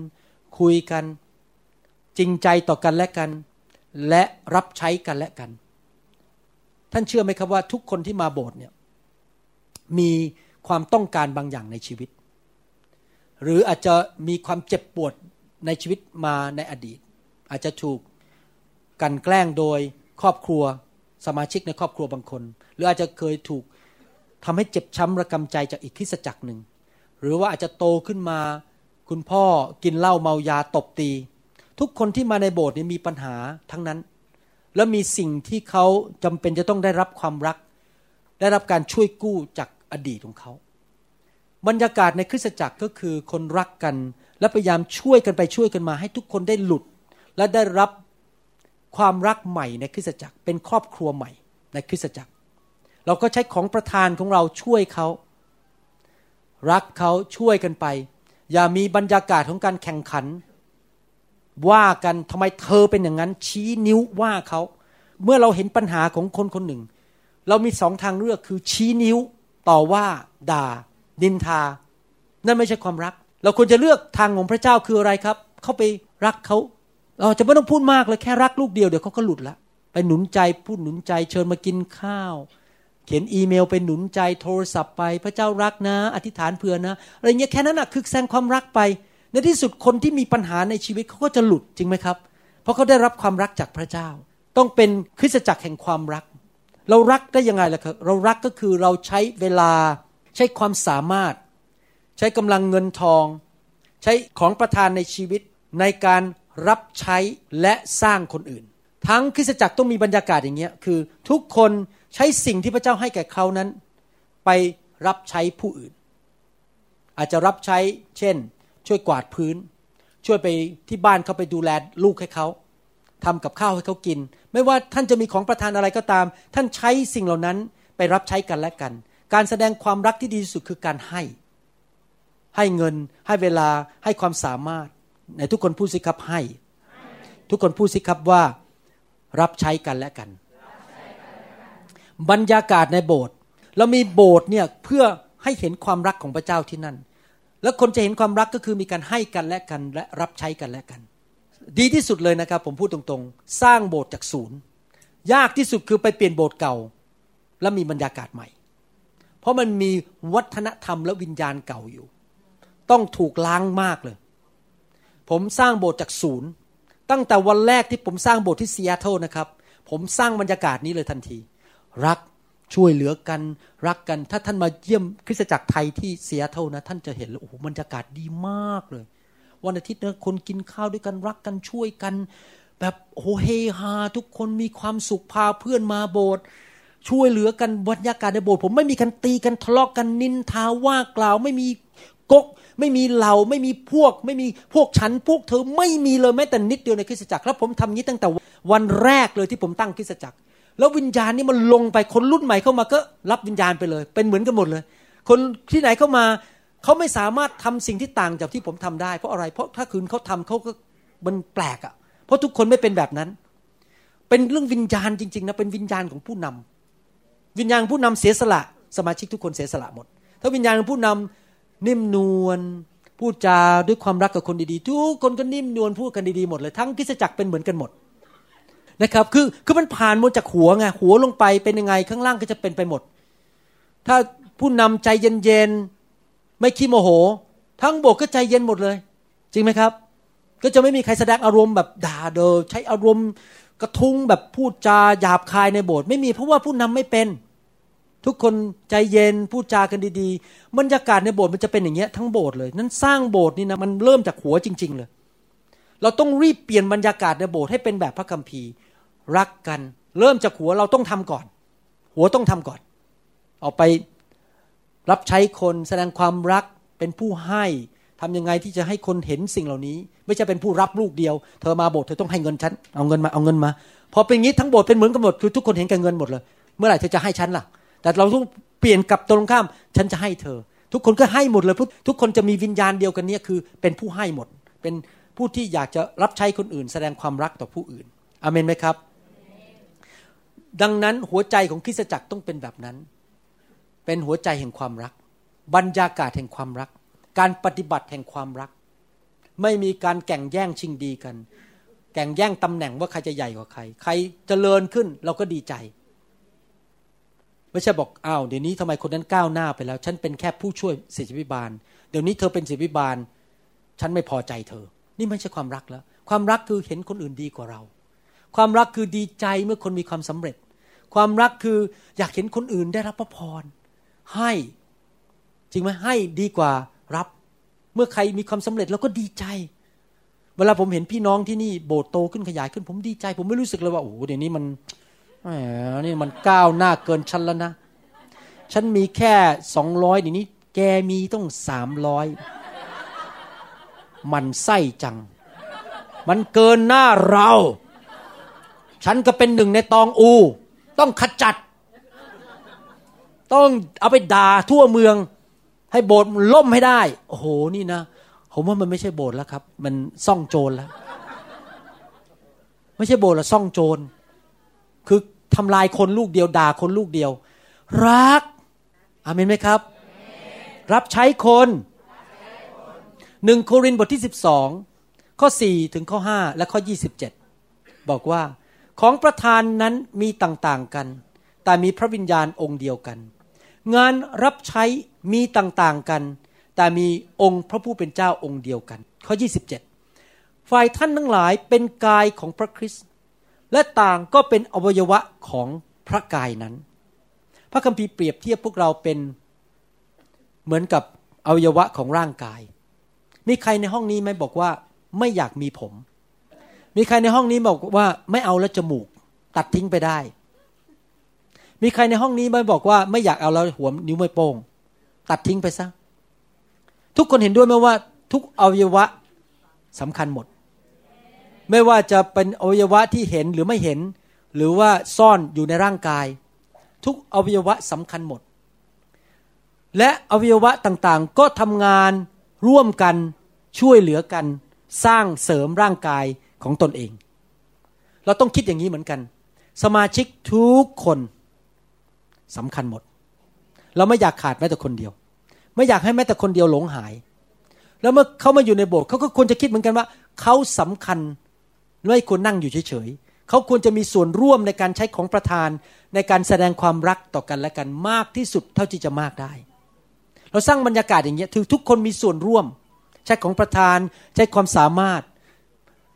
คุยกัน จริงใจต่อกันและกัน และรับใช้กันและกัน ท่านเชื่อไหมครับว่าทุกคนที่มาโบสถ์เนี่ยมีความต้องการบางอย่างในชีวิต หรืออาจจะมีความเจ็บปวดในชีวิตมาในอดีต อาจจะถูกกันแกล้งโดยครอบครัวสมาชิกในครอบครัวบางคน หรืออาจจะเคยถูกทำให้เจ็บช้ำระกำใจจากอีกคริสจักรหนึ่ง หรือว่าอาจจะโตขึ้นมา คุณพ่อกินเหล้าเมายาตบตี ทุกคนที่มาในโบสถ์นี้มีปัญหาทั้งนั้น และมีสิ่งที่เขาจำเป็นจะต้องได้รับความรัก ได้รับการช่วยกู้จากอดีตของเขา บรรยากาศในคริสตจักรก็คือคนรักกัน และพยายามช่วยกันไปช่วยกันมา ให้ทุกคนได้หลุด และได้รับความรักใหม่ในคริสตจักร เป็นครอบครัวใหม่ในคริสตจักร เราก็ใช้ของประทานของเราช่วยเขารักเขาช่วยกันไป อย่ามีบรรยากาศของการแข่งขัน ว่ากันทำไมเธอเป็นอย่างนั้น ชี้นิ้วว่าเขาเมื่อเราเห็นปัญหาของคนคนหนึ่ง เรามีสองทางเลือกคือชี้นิ้วต่อว่าด่า ดินทา นั่นไม่ใช่ความรัก เราควรจะเลือกทางของพระเจ้าคืออะไรครับ เข้าไปรักเขาเราจะไม่ต้องพูดมากเลยแค่รักลูกเดียวเดี๋ยวเขาก็หลุดละไปหนุนใจพูดหนุนใจเชิญมากินข้าว เขียนอีเมลไปหนุนใจโทรศัพท์ไป พระเจ้ารักนะ อธิษฐานเผื่อนะอะไรเงี้ยแค่นั้นนะคือแสดงความรักไป ในที่สุดคนที่มีปัญหาในชีวิตเขาก็จะหลุดจริงไหมครับ เพราะเขาได้รับความรักจากพระเจ้า ต้องเป็นคริสตจักรแห่งความรัก เรารักได้ยังไงล่ะครับเรารักก็คือเราใช้เวลา ใช้ความสามารถ ใช้กำลังเงินทอง ใช้ของประทานในชีวิตในการรับใช้และสร้างคนอื่น ทั้งคริสตจักรต้องมีบรรยากาศอย่างเงี้ยคือทุกคนใช้สิ่งที่พระเจ้าให้แก่เขานั้น ไปรับใช้ผู้อื่น อาจจะรับใช้ เช่น ช่วยกวาดพื้น ช่วยไปที่บ้านเขาไปดูแลลูกให้เขาทำกับข้าวให้เขากิน ไม่ว่าท่านจะมีของประทานอะไรก็ตาม ท่านใช้สิ่งเหล่านั้นไปรับใช้กันและกัน การแสดงความรักที่ดีที่สุดคือการให้ ให้เงิน ให้เวลา ให้ความสามารถในทุกคนพูดสิครับให้ ทุกคนพูดสิครับว่า รับใช้กันและกัน บรรยากาศในโบสถ์เรามีโบสถ์เนี่ยเพื่อให้เห็นความรักของพระเจ้าที่นั่น แล้วคนจะเห็นความรักก็คือมีการให้กันและกันและรับใช้กันและกัน ดีที่สุดเลยนะครับ ผมพูดตรงๆ สร้างโบสถ์จากศูนย์ ยากที่สุดคือไปเปลี่ยนโบสถ์เก่า แล้วมีบรรยากาศใหม่ เพราะมันมีวัฒนธรรมและวิญญาณเก่าอยู่ ต้องถูกล้างมากเลย ผมสร้างโบสถ์จากศูนย์ ตั้งแต่วันแรกที่ผมสร้างโบสถ์ที่ซีแอตเทิลนะครับ ผมสร้างบรรยากาศนี้เลยทันที รักช่วยเหลือกันรักกัน ถ้าท่านมาเยี่ยมคริสตจักรไทยที่ซีแอตเทิลนะ ท่านจะเห็นเลยโอ้โหบรรยากาศดีมากเลย วันอาทิตย์นะคนกินข้าวด้วยกันรักกันช่วยกัน แบบโอ้เฮฮาทุกคนมีความสุขพาเพื่อนมาโบสถ์ ช่วยเหลือกันบรรยากาศในโบสถ์ผมไม่มีกันตีกันทะเลาะกกันนินทาว่ากล่าว ไม่มีกก ไม่มีเราไม่มีพวก ไม่มีพวกฉันพวกเธอไม่มีเลยแม้แต่นิดเดียวในคริสตจักรแล้วผมทำนี้ตั้งแต่วันแรกเลยที่ผมตั้งคริสตจักร แล้ววิญญาณนี่มันลงไปคนรุ่นใหม่เข้ามาก็รับวิญญาณไปเลย เป็นเหมือนกันหมดเลย คนที่ไหนเข้ามาเขาไม่สามารถทำสิ่งที่ต่างจากที่ผมทำได้ เพราะอะไรเพราะถ้าคืนเขาทำเขาก็มันแปลกอะ่ะ เพราะทุกคนไม่เป็นแบบนั้น เป็นเรื่องวิญญาณจริงๆนะเป็นวิญญาณของผู้นำ วิญญาณผู้นำเสียสละ สมาชิกทุกคนเสียสละหมด ถ้าวิญญาณผู้นำนิ่มนวลพูดจาด้วยความรักกับคนดีๆ ทุกคนก็นิ่มนวลพูดกันดีๆหมดเลย ทั้งคิสจักรเป็นเหมือนกันหมดนะครับคือคือมันผ่านมดจากหัวไงหัวลงไปเป็นยังไงข้างล่างก็จะเป็นไปหมด ถ้าผู้นำใจเย็นๆไม่ขี้โมโห ทั้งโบกก็ใจเย็นหมดเลย จริงไหมครับ ก็จะไม่มีใครแสดงอารมณ์แบบด่าเดอใช้อารมณ์ กระทุ้งแบบพูดจาหยาบคายในโบสถ์ไม่มีเพราะว่าผู้นำไม่เป็น ทุกคนใจเย็นพูดจากันดีๆบรรยากาศในโบสถ์มันจะเป็นอย่างเงี้ยทั้งโบสถ์เลย นั้นสร้างโบสถ์นี่นะมันเริ่มจากหัวจริง ๆ เลย เราต้องรีบเปลี่ยนบรรยากาศในโบสถ์ให้เป็นแบบพระคัมภีร์ รักกัน เริ่มจากหัวเราต้องทำก่อน หัวต้องทำก่อน ออกไปรับใช้คนแสดงความรักเป็นผู้ให้ ทำยังไงที่จะให้คนเห็นสิ่งเหล่านี้ ไม่ใช่เป็นผู้รับลูกเดียว เธอมาโบสถ์เธอต้องให้เงินฉันเอาเงินมาเอาเงินมาพอเป็นงี้ทั้งโบสถ์เป็นเหมือนกันหมดคือทุกคนเห็นแก่เงินหมดเลย เมื่อไหร่เธอจะให้ฉันล่ะ แต่เราต้องเปลี่ยนกับตรงข้าม ฉันจะให้เธอ ทุกคนก็ให้หมดเลยทุกคนจะมีวิญญาณเดียวกันนี้คือ เป็นผู้ให้หมด เป็นผู้ที่อยากจะรับใช้คนอื่น แสดงความรักต่อผู้อื่นอเมนไหมครับ ดังนั้นหัวใจของคริสตจักรต้องเป็นแบบนั้น เป็นหัวใจแห่งความรัก บรรยากาศแห่งความรัก การปฏิบัติแห่งความรัก ไม่มีการแข่งแย่งชิงดีกัน แข่งแย่งตำแหน่งว่าใครจะใหญ่กว่าใคร ใครจเจริญขึ้นเราก็ดีใจ ไม่ใช่บอกอ้าวเดี๋ยวนี้ทำไมคนนั้นก้าวหน้าไปแล้ว ฉันเป็นแค่ผู้ช่วยศิษยพิบาล เดี๋ยวนี้เธอเป็นศิษยพิบาล ฉันไม่พอใจเธอ นี่ไม่ใช่ความรักแล้ว ความรักคือเห็นคนอื่นดีกว่าเรา ความรักคือดีใจเมื่อคนมีความสำเร็จ ความรักคืออยากเห็นคนอื่นได้รับพระพรให้จริงไหมให้ดีกว่า รับ เมื่อใครมีความสำเร็จเราก็ดีใจ เวลาผมเห็นพี่น้องที่นี่โบสถ์โตขึ้นขยายขึ้นผมดีใจ ผมไม่รู้สึกเลยว่าโอ้โหเดี๋ยวนี้มันแหมนี่มันก้าวหน้าเกินชั้นแล้วนะฉันมีแค่สองร้อยเดี๋ยวนี้ แกมีต้องสามร้อยมันไส้จัง มันเกินหน้าเรา ฉันก็เป็นหนึ่งในตองอู ต้องขจัด ต้องเอาไปด่าทั่วเมือง ให้โบสถ์ล่มให้ได้ โอ้โหนี่นะผมว่ามันไม่ใช่โบสถ์แล้วครับ มันซ่องโจรแล้ว ไม่ใช่โบสถ์ละซ่องโจร คือทำลายคนลูกเดียวด่าคนลูกเดียว รักอามนไหมครับ รับใช้คนหนึ่งโครินธ์บทที่สิบสองข้อสี่ถึงข้อห้าและข้อยี่สิบเจ็ดบอกว่าของประธานนั้นมีต่างๆกัน แต่มีพระวิญญาณองค์เดียวกัน งานรับใช้มีต่างๆกัน แต่มีองค์พระผู้เป็นเจ้าองค์เดียวกัน ข้อ 27 ฝ่ายท่านทั้งหลายเป็นกายของพระคริสต์และต่างก็เป็นอวัยวะของพระกายนั้น พระคัมภีร์เปรียบเทียบพวกเราเป็นเหมือนกับอวัยวะของร่างกาย มีใครในห้องนี้ไหมบอกว่าไม่อยากมีผม มีใครในห้องนี้บอกว่าไม่เอาแล้วจมูก ตัดทิ้งไปได้ มีใครในห้องนี้ไหมบอกว่าไม่อยากเอาแล้วหัวนิ้วไม่โป้ง ตัดทิ้งไปซะ ทุกคนเห็นด้วยไหมว่า ทุกอวัยวะสำคัญหมด ไม่ว่าจะเป็นอวัยวะที่เห็นหรือไม่เห็น หรือว่าซ่อนอยู่ในร่างกาย ทุกอวัยวะสำคัญหมด และอวัยวะต่างๆ ก็ทำงานร่วมกันช่วยเหลือกัน สร้างเสริมร่างกายของตนเอง เราต้องคิดอย่างนี้เหมือนกัน สมาชิกทุกคน สำคัญหมด เราไม่อยากขาดแม้แต่คนเดียว ไม่อยากให้แม้แต่คนเดียวหลงหาย แล้วเมื่อเขามาอยู่ในโบสถ์เขาก็ควรจะคิดเหมือนกันว่าเขาสำคัญไม่ควรนั่งอยู่เฉยๆเขาควรจะมีส่วนร่วมในการใช้ของประธาน ในการแสดงความรักต่อกันและกันมากที่สุดเท่าที่จะมากได้ เราสร้างบรรยากาศอย่างเงี้ยถือทุกคนมีส่วนร่วม ใช้ของประธานใช้ความสามารถ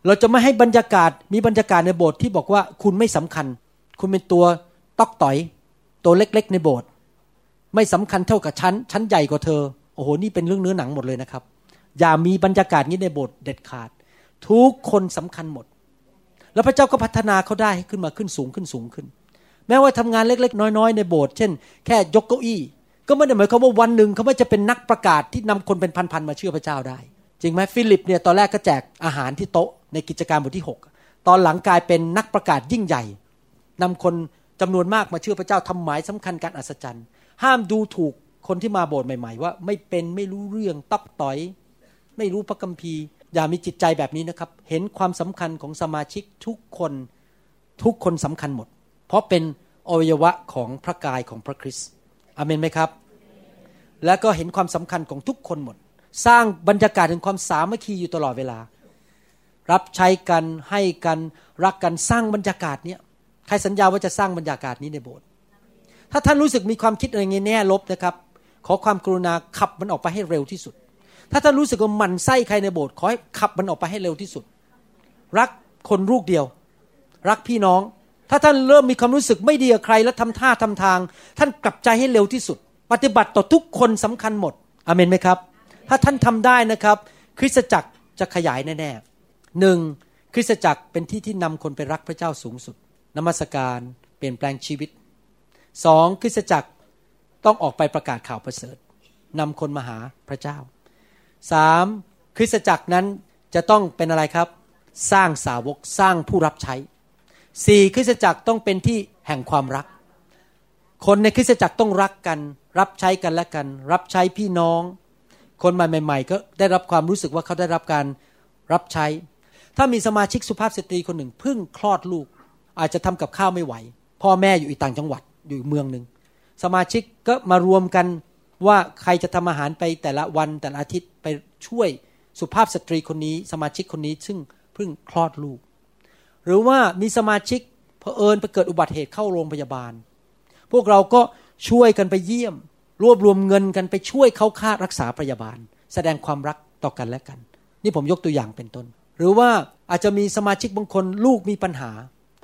เราจะไม่ให้บรรยากาศมีบรรยากาศในโบสถ์ที่บอกว่าคุณไม่สำคัญ คุณเป็นตัวตอกต่อย ตัวเล็กๆ ในโบสถ์ไม่สำคัญเท่ากับฉันฉันใหญ่กว่าเธอ โอ้โห นี่เป็นเรื่องเนื้อหนังหมดเลยนะครับ อย่ามีบรรยากาศนี้ในโบสถ์เด็ดขาด ทุกคนสำคัญหมด แล้วพระเจ้าก็พัฒนาเขาได้ให้ขึ้นมาขึ้นสูงขึ้นสูงขึ้น แม้ว่าทำงานเล็กๆ น้อยๆ ในโบสถ์เช่น แค่ยกเก้าอี้ ก็ไม่ได้หมายความว่าวันหนึ่งเขาไม่จะเป็นนักประกาศที่นำคนเป็นพันๆมาเชื่อพระเจ้าได้ จริงไหมฟิลิปเนี่ยตอนแรกก็แจกอาหารที่โต๊ะในกิจการบทที่ 6 ตอนหลังกลายเป็นนักประกาศยิ่งใหญ่นำคน จำนวนมากมาเชื่อพระเจ้าทำหมายสำคัญการอัศจรรย์ ห้ามดูถูกคนที่มาโบสถ์ใหม่ ๆ ว่าไม่เป็นไม่รู้เรื่องตักต่อย ไม่รู้พระคัมภีร์ อย่ามีจิตใจแบบนี้นะครับ เห็นความสำคัญของสมาชิกทุกคนทุกคนสำคัญหมด เพราะเป็นอวัยวะของพระกายของพระคริสต์อเมนไหมครับ แล้วก็เห็นความสำคัญของทุกคนหมด สร้างบรรยากาศถึงความสามัคคีอยู่ตลอดเวลา รับใช้กันให้กันรักกันสร้างบรรยากาศเนี้ย ใครสัญญาว่าจะสร้างบรรยากาศนี้ในโบสถ์ถ้าท่านรู้สึกมีความคิดอะไรเงี้ยแน่ลบนะครับ ขอความกรุณาขับมันออกไปให้เร็วที่สุด ถ้าท่านรู้สึกว่ามันไส้ใครในโบสถ์ขอให้ขับมันออกไปให้เร็วที่สุด รักคนลูกเดียว รักพี่น้อง ถ้าท่านเริ่มมีความรู้สึกไม่ดีกับใครแล้วทำท่าทำทาง ท่านกลับใจให้เร็วที่สุด ปฏิบัติต่อทุกคนสำคัญหมดอเมนไหมครับ ถ้าท่านทำได้นะครับ คริสตจักรจะขยายแน่ๆหนึ่งคริสตจักรเป็นที่ที่นำคนไปรักพระเจ้าสูงสุด นมัสการเปลี่ยนแปลงชีวิตสองคริสตจักรต้องออกไปประกาศข่าวประเสริฐนำคนมาหาพระเจ้าสามคริสตจักรนั้นจะต้องเป็นอะไรครับ สร้างสาวกสร้างผู้รับใช้สี่คริสตจักรต้องเป็นที่แห่งความรัก คนในคริสตจักรต้องรักกัน รับใช้กันและกัน รับใช้พี่น้อง คนใหม่ๆ ก็ได้รับความรู้สึกว่าเขาได้รับการรับใช้ ถ้ามีสมาชิกสุภาพสตรีคนหนึ่งเพิ่งคลอดลูก อาจจะทำกับข้าวไม่ไหว พ่อแม่อยู่อีกต่างจังหวัดอยู่เมืองหนึ่งสมาชิกก็มารวมกันว่าใครจะทำอาหารไปแต่ละวันแต่ละอาทิตย์ไปช่วยสุภาพสตรีคนนี้ สมาชิกคนนี้ซึ่งเพิ่งคลอดลูก หรือว่ามีสมาชิกเผอิญไปเกิดอุบัติเหตุเข้าโรงพยาบาล พวกเราก็ช่วยกันไปเยี่ยม รวบรวมเงินกันไปช่วยเขาค่ารักษาพยาบาล แสดงความรักต่อกันและกัน นี่ผมยกตัวอย่างเป็นต้น หรือว่าอาจจะมีสมาชิกบางคนลูกมีปัญหา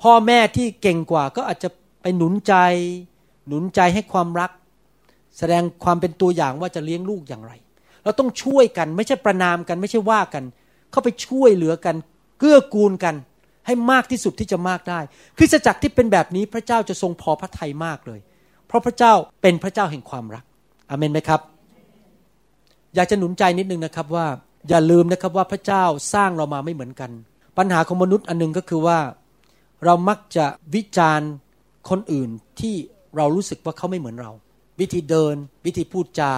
พ่อแม่ที่เก่งกว่าก็อาจจะไปหนุนใจ หนุนใจให้ความรัก แสดงความเป็นตัวอย่างว่าจะเลี้ยงลูกอย่างไร เราต้องช่วยกันไม่ใช่ประนามกันไม่ใช่ว่ากัน เข้าไปช่วยเหลือกันเกื้อกูลกัน ให้มากที่สุดที่จะมากได้คริสตจักรที่เป็นแบบนี้พระเจ้าจะทรงพอพระทัยมากเลย เพราะพระเจ้าเป็นพระเจ้าแห่งความรักอเมนไหมครับ อยากจะหนุนใจนิดนึงนะครับว่าอย่าลืมนะครับว่าพระเจ้าสร้างเรามาไม่เหมือนกัน ปัญหาของมนุษย์อันนึงก็คือว่า เรามักจะวิจารณ์คนอื่นที่เรารู้สึกว่าเขาไม่เหมือนเรา วิธีเดิน วิธีพูดจา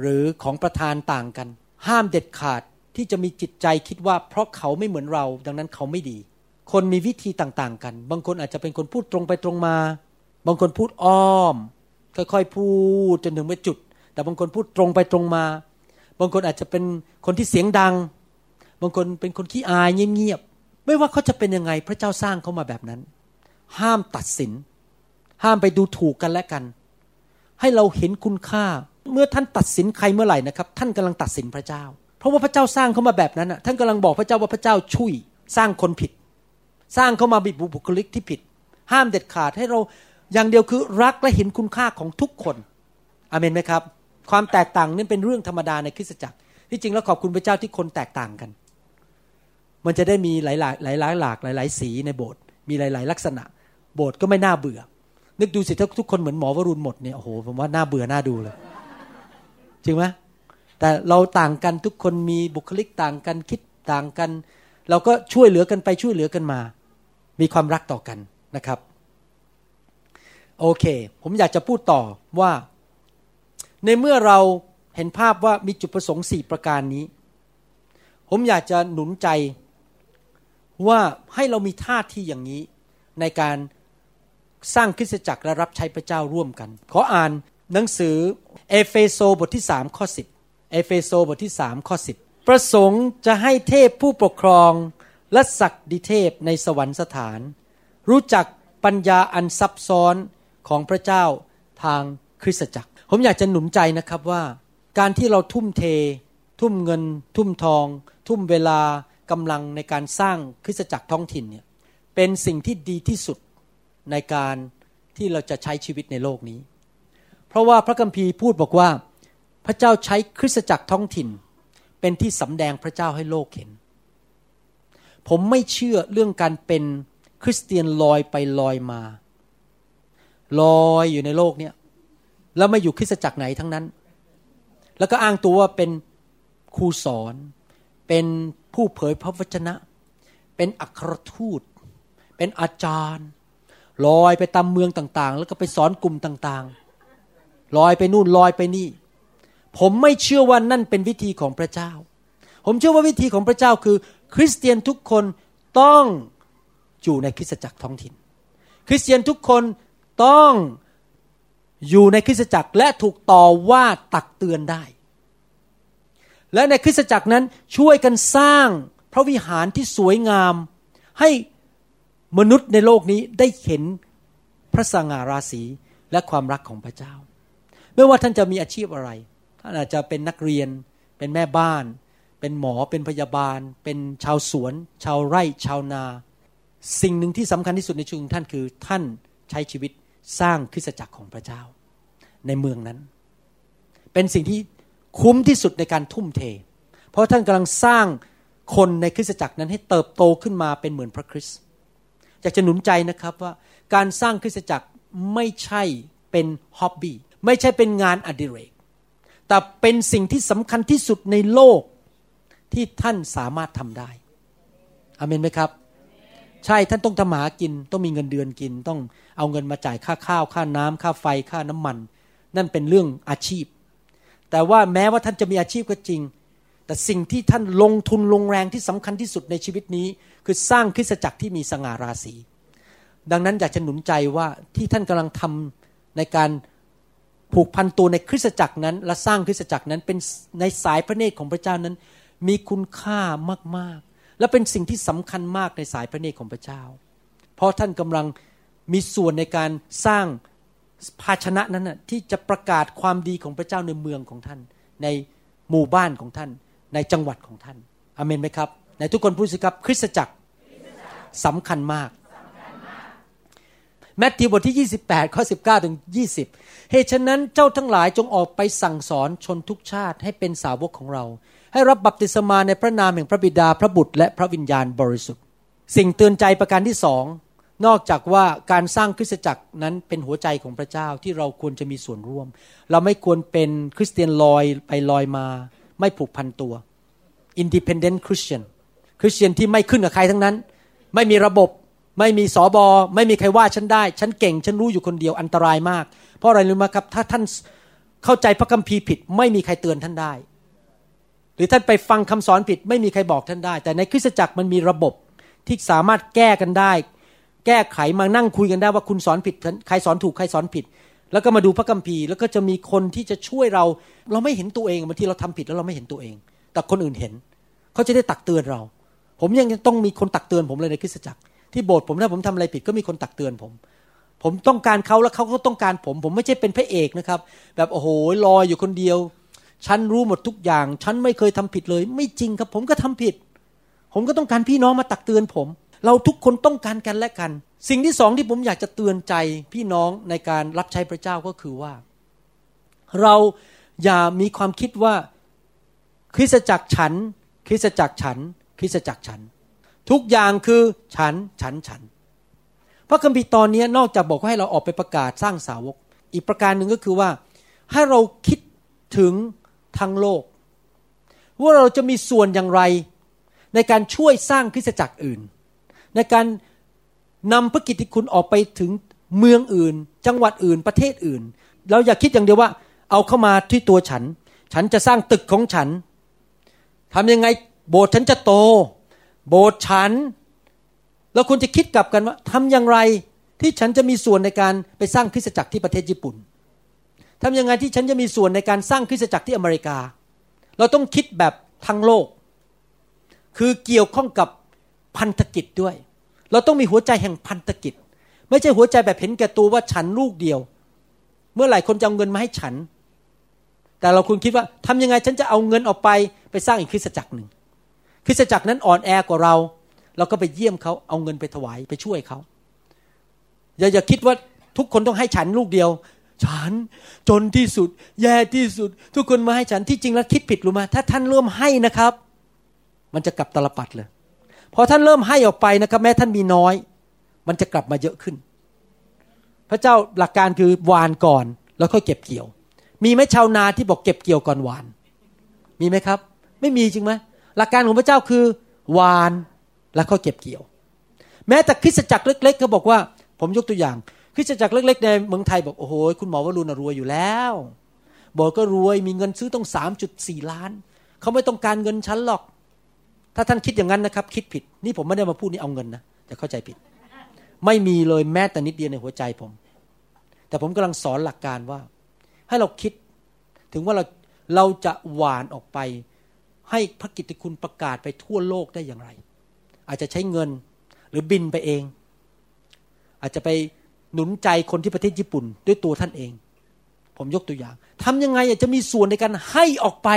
หรือของประธานต่างกัน ห้ามเด็ดขาดที่จะมีจิตใจคิดว่า เพราะเขาไม่เหมือนเรา ดังนั้นเขาไม่ดี คนมีวิธีต่างๆ กัน บางคนอาจจะเป็นคนพูดตรงไปตรงมา บางคนพูดอ้อม ค่อยๆพูดจนถึงไปจุด แต่บางคนพูดตรงไปตรงมา บางคนอาจจะเป็นคนที่เสียงดัง บางคนเป็นคนขี้อายเงียบ ไม่ว่าเขาจะเป็นยังไงพระเจ้าสร้างเขามาแบบนั้น ห้ามตัดสิน ห้ามไปดูถูกกันและกัน ให้เราเห็นคุณค่า เมื่อท่านตัดสินใครเมื่อไหร่นะครับ ท่านกำลังตัดสินพระเจ้า เพราะว่าพระเจ้าสร้างเขามาแบบนั้นอะท่านกำลังบอกพระเจ้าว่าพระเจ้าช่วยสร้างคนผิด สร้างเขามาบิดบุคลิกที่ผิด ห้ามเด็ดขาดให้เราอย่างเดียวคือรักและเห็นคุณค่าของทุกคนอเมนไหมครับ ความแตกต่างนี่เป็นเรื่องธรรมดาในคริสตจักรที่จริงแล้วขอบคุณพระเจ้าที่คนแตกต่างกัน มันจะได้มีหลายหลายหลายหลายหลากหลายหลายสีในโบสถ์มีหลาย ๆ ลักษณะ โบสถ์ก็ไม่น่าเบื่อ นึกดูสิถ้าทุกคนเหมือนหมอวรุณหมดเนี่ยโอ้โหผมว่าน่าเบื่อน่าดูเลยจริงไหมแต่เราต่างกันทุกคนมีบุคลิกต่างกันคิดต่างกัน เราก็ช่วยเหลือกันไปช่วยเหลือกันมา มีความรักต่อกันนะครับโอเค ผมอยากจะพูดต่อว่า ในเมื่อเราเห็นภาพว่ามีจุดประสงค์สี่ประการนี้ ผมอยากจะหนุนใจ ว่าให้เรามีท่าทีอย่างนี้ในการสร้างคริสตจักรและรับใช้พระเจ้าร่วมกัน ขออ่านหนังสือเอเฟโซบทที่สามข้อสิบเอเฟโซบทที่สามข้อสิบประสงค์จะให้เทพผู้ปกครองและศักดิเทพในสวรรคสถาน รู้จักปัญญาอันซับซ้อนของพระเจ้าทางคริสตจักร ผมอยากจะหนุนใจนะครับว่า การที่เราทุ่มเท ทุ่มเงิน ทุ่มทอง ทุ่มเวลา กำลังในการสร้างคริสตจักรท้องถิ่นเนี่ยเป็นสิ่งที่ดีที่สุดในการที่เราจะใช้ชีวิตในโลกนี้ เพราะว่าพระคัมภีร์พูดบอกว่า พระเจ้าใช้คริสตจักรท้องถิ่น เป็นที่สำแดงพระเจ้าให้โลกเห็น ผมไม่เชื่อเรื่องการเป็นคริสเตียนลอยไปลอยมา ลอยอยู่ในโลกเนี้ยแล้วไม่อยู่คริสตจักรไหนทั้งนั้น แล้วก็อ้างตัวว่าเป็นครูสอน เป็นผู้เผยพระวจนะ เป็นอัครทูต เป็นอาจารย์ ลอยไปตามเมืองต่างๆ แล้วก็ไปสอนกลุ่มต่างๆ ลอยไปนู่นลอยไปนี่ ผมไม่เชื่อว่านั่นเป็นวิธีของพระเจ้า ผมเชื่อว่าวิธีของพระเจ้าคือ คริสเตียนทุกคนต้องอยู่ในคริสตจักรท้องถิ่น คริสเตียนทุกคนต้องอยู่ในคริสตจักรและถูกต่อว่าตักเตือนได้ และในคริสตจักรนั้นช่วยกันสร้างพระวิหารที่สวยงาม ให้มนุษย์ในโลกนี้ได้เห็นพระสง่าราศีและความรักของพระเจ้า ไม่ว่าท่านจะมีอาชีพอะไร ท่านอาจจะเป็นนักเรียน เป็นแม่บ้าน เป็นหมอเป็นพยาบาล เป็นชาวสวน ชาวไร่ ชาวนา สิ่งหนึ่งที่สำคัญที่สุดในชีวิตท่านคือท่านใช้ชีวิตสร้างคริสตจักรของพระเจ้า ในเมืองนั้น เป็นสิ่งที่ คุ้มที่สุดในการทุ่มเท เพราะท่านกำลังสร้างคนในคริสตจักรนั้นให้เติบโตขึ้นมาเป็นเหมือนพระคริสต์อยากจะหนุนใจนะครับว่าการสร้างคริสตจักรไม่ใช่เป็นฮ็อบบี้ไม่ใช่เป็นงานอดิเรก แต่เป็นสิ่งที่สำคัญที่สุดในโลกที่ท่านสามารถทำได้อเมนไหมครับ ใช่ท่านต้องทำหากิน ต้องมีเงินเดือนกิน ต้องเอาเงินมาจ่ายค่าข้าว ค่าน้ำค่าไฟค่าน้ำมัน นั่นเป็นเรื่องอาชีพ แต่ว่าแม้ว่าท่านจะมีอาชีพก็จริง แต่สิ่งที่ท่านลงทุนลงแรงที่สำคัญที่สุดในชีวิตนี้ คือสร้างคริสตจักรที่มีสง่าราศี ดังนั้นอยากจะหนุนใจว่าที่ท่านกำลังทำในการผูกพันตัวในคริสตจักรนั้น และสร้างคริสตจักรนั้นเป็นในสายพระเนตรของพระเจ้านั้น มีคุณค่ามากๆ และเป็นสิ่งที่สำคัญมากในสายพระเนตรของพระเจ้า เพราะท่านกำลังมีส่วนในการสร้าง ภาชนะนั้นนะที่จะประกาศความดีของพระเจ้าในเมืองของท่าน ในหมู่บ้านของท่าน ในจังหวัดของท่านอเมนไหมครับในทุกคนพูดสิครับคริสตจักรสำคัญมากแมทธิวบทที่ 28 ข้อ 19 ถึง 20 เหตุฉะนั้นเจ้าทั้งหลายจงออกไปสั่งสอนชนทุกชาติให้เป็นสาวกของเรา ให้รับบัพติศมาในพระนามแห่งพระบิดาพระบุตรและพระวิญญาณบริสุทธิ์ สิ่งเตือนใจประการที่สอง นอกจากว่าการสร้างคริสตจักรนั้นเป็นหัวใจของพระเจ้าที่เราควรจะมีส่วนร่วม เราไม่ควรเป็นคริสเตียนลอยไปลอยมา ไม่ผูกพันตัว independent Christian คริสเตียนที่ไม่ขึ้นกับใครทั้งนั้น ไม่มีระบบ ไม่มีสอบอไม่มีใครว่าฉันได้ ฉันเก่ง ฉันรู้อยู่คนเดียวอันตรายมาก เพราะอะไรรู้ไหมครับ ถ้าท่านเข้าใจพระคัมภีร์ผิด ไม่มีใครเตือนท่านได้ หรือท่านไปฟังคำสอนผิด ไม่มีใครบอกท่านได้ แต่ในคริสตจักรมันมีระบบที่สามารถแก้กันได้ แก้ไขมานั่งคุยกันได้ว่าคุณสอนผิดใครสอนถูกใครสอนผิด แล้วก็มาดูพระคัมภีร์แล้วก็จะมีคนที่จะช่วยเรา เราไม่เห็นตัวเองบางทีเราทำผิดแล้วเราไม่เห็นตัวเอง แต่คนอื่นเห็น เขาจะได้ตักเตือนเรา ผมยังต้องมีคนตักเตือนผมเลยในคริสตจักร ที่โบสถ์ผมถ้าผมทำอะไรผิดก็มีคนตักเตือนผม ผมต้องการเขาแล้วเขาก็ต้องการผม ผมไม่ใช่เป็นพระเอกนะครับ แบบโอ้โหลอยอยู่คนเดียวฉันรู้หมดทุกอย่าง ฉันไม่เคยทำผิดเลย ไม่จริงครับ ผมก็ทำผิด ผมก็ต้องการพี่น้องมาตักเตือนผม เราทุกคนต้องการกันและกัน สิ่งที่สองที่ผมอยากจะเตือนใจพี่น้องในการรับใช้พระเจ้าก็คือว่า เราอย่ามีความคิดว่าคริสตจักรฉัน คริสตจักรฉัน คริสตจักรฉัน ทุกอย่างคือฉันฉันฉัน พระคัมภีร์ตอนนี้นอกจากบอกให้เราออกไปประกาศสร้างสาวก อีกประการหนึ่งก็คือว่า ให้เราคิดถึงทั้งโลก ว่าเราจะมีส่วนอย่างไร ในการช่วยสร้างคริสตจักรอื่น ในการนำพระกิตติคุณออกไปถึงเมืองอื่น จังหวัดอื่นประเทศอื่น เราอย่าคิดอย่างเดียวว่า เอาเข้ามาที่ตัวฉัน ฉันจะสร้างตึกของฉันทำยังไงโบสถ์ฉันจะโต โบสถ์ฉันเราควรจะคิดกลับกันว่าทำอย่างไรที่ฉันจะมีส่วนในการไปสร้างคริสตจักรที่ประเทศญี่ปุ่นทำยังไงที่ฉันจะมีส่วนในการสร้างคริสตจักรที่อเมริกา เราต้องคิดแบบทั้งโลก คือเกี่ยวข้องกับ พันธกิจด้วย เราต้องมีหัวใจแห่งพันธกิจ ไม่ใช่หัวใจแบบเห็นแก่ตัวว่าฉันลูกเดียว เมื่อไหร่คนจะเอาเงินมาให้ฉัน แต่เราควรคิดว่าทำยังไงฉันจะเอาเงินออกไปไปสร้างอีกคริสตจักรหนึ่งคริสตจักรนั้นอ่อนแอกว่าเรา เราก็ไปเยี่ยมเขาเอาเงินไปถวายไปช่วยเขาอย่าอย่าคิดว่าทุกคนต้องให้ฉันลูกเดียว ฉันจนที่สุด แย่ที่สุด ทุกคนมาให้ฉันที่จริงแล้วคิดผิดรู้ไหมถ้าท่านเริ่มให้นะครับ มันจะกลับตลปัดเลย พอท่านเริ่มให้ออกไปนะครับ แม้ท่านมีน้อย มันจะกลับมาเยอะขึ้น พระเจ้าหลักการคือหวานก่อนแล้วค่อยเก็บเกี่ยว มีไหมชาวนาที่บอกเก็บเกี่ยวก่อนหวาน มีไหมครับ ไม่มีจริงไหมหลักการของพระเจ้าคือหวานแล้วก็เก็บเกี่ยว แม้แต่คริสตจักรเล็ก ๆ ก็บอกว่า ผมยกตัวอย่างคริสตจักรเล็ก ๆ ในเมืองไทยบอกโอ้โหคุณหมอวรุณรวยอยู่แล้วบอกก็รวยมีเงินซื้อต้องสามจุดสี่ล้าน เขาไม่ต้องการเงินฉันหรอก ถ้าท่านคิดอย่างนั้นนะครับ คิดผิด นี่ผมไม่ได้มาพูดนี่เอาเงินนะแต่เข้าใจผิด ไม่มีเลยแม้แต่นิดเดียวในหัวใจผม แต่ผมกำลังสอนหลักการว่า ให้เราคิดถึงว่าเราเราจะหวานออกไป ให้พระกิตติคุณประกาศไปทั่วโลกได้อย่างไร อาจจะใช้เงินหรือบินไปเอง อาจจะไปหนุนใจคนที่ประเทศญี่ปุ่นด้วยตัวท่านเอง ผมยกตัวอย่างทำยังไงจะมีส่วนในการให้ออกไป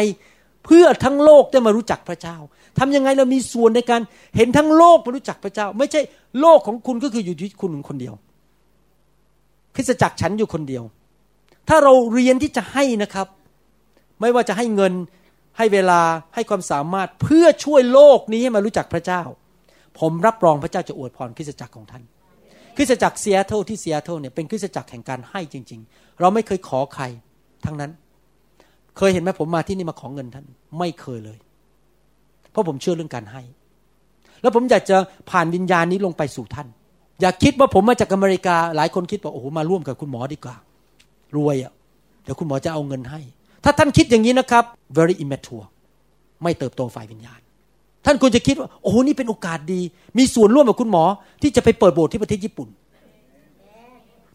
เพื่อทั้งโลกได้มารู้จักพระเจ้าทำยังไงเรามีส่วนในการเห็นทั้งโลกมารู้จักพระเจ้า ไม่ใช่โลกของคุณก็คืออยู่ที่คุณคนเดียวคริสจักรฉันอยู่คนเดียว ถ้าเราเรียนที่จะให้นะครับ ไม่ว่าจะให้เงินให้เวลาให้ความสามารถเพื่อช่วยโลกนี้ให้มารู้จักพระเจ้า ผมรับรองพระเจ้าจะอวยพรคริสตจักรของท่านคริสตจักรเซียโตที่เซียโตเนี่ยเป็นคริสตจักรแห่งการให้จริง ๆ เราไม่เคยขอใครทั้งนั้น เคยเห็นไหมผมมาที่นี่มาขอเงินท่าน ไม่เคยเลย เพราะผมเชื่อเรื่องการให้ แล้วผมอยากจะผ่านวิญญาณนี้ลงไปสู่ท่าน อย่าคิดว่าผมมาจากอเมริกา หลายคนคิดว่าโอ้โหมาร่วมกับคุณหมอดีกว่า รวยอะ่ะเดี๋ยวคุณหมอจะเอาเงินให้ ถ้าท่านคิดอย่างนี้นะครับ very immature ไม่เติบโตฝ่ายวิญญาณ ท่านควรจะคิดว่า โอ้โหนี่เป็นโอกาสดี มีส่วนร่วมกับคุณหมอ ที่จะไปเปิดโบสถ์ที่ประเทศญี่ปุ่น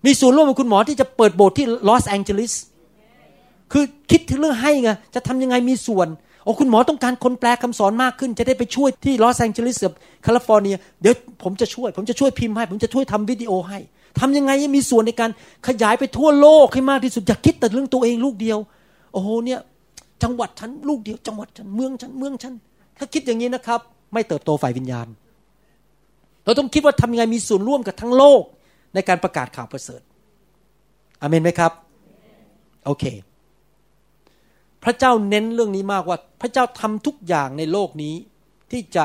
มีส่วนร่วมกับคุณหมอที่จะเปิดโบสถ์ที่ลอสแองเจลิส คือคิดถึงเรื่องให้ไงจะทำยังไงมีส่วนโอ้คุณหมอต้องการคนแปลคำสอนมากขึ้น จะได้ไปช่วยที่ลอสแองเจลิสกับแคลิฟอร์เนียเดี๋ยวผมจะช่วย ผมจะช่วยพิมพ์ให้ ผมจะช่วยทำวิดีโอให้ทำยังไงมีส่วนในการขยายไปทั่วโลกให้มากที่สุดอย่าคิดแต่เรื่องตัวเองลูกเดียว โอ้โหเนี่ยจังหวัดฉันลูกเดียว จังหวัดฉันเมืองฉันเมืองฉันถ้าคิดอย่างนี้นะครับ ไม่เติบโตฝ่ายวิญญาณ เราต้องคิดว่าทำยังไงมีส่วนร่วมกับทั้งโลกในการประกาศข่าวประเสริฐอเมนไหมครับ โอเค พระเจ้าเน้นเรื่องนี้มากว่า พระเจ้าทำทุกอย่างในโลกนี้ ที่จะ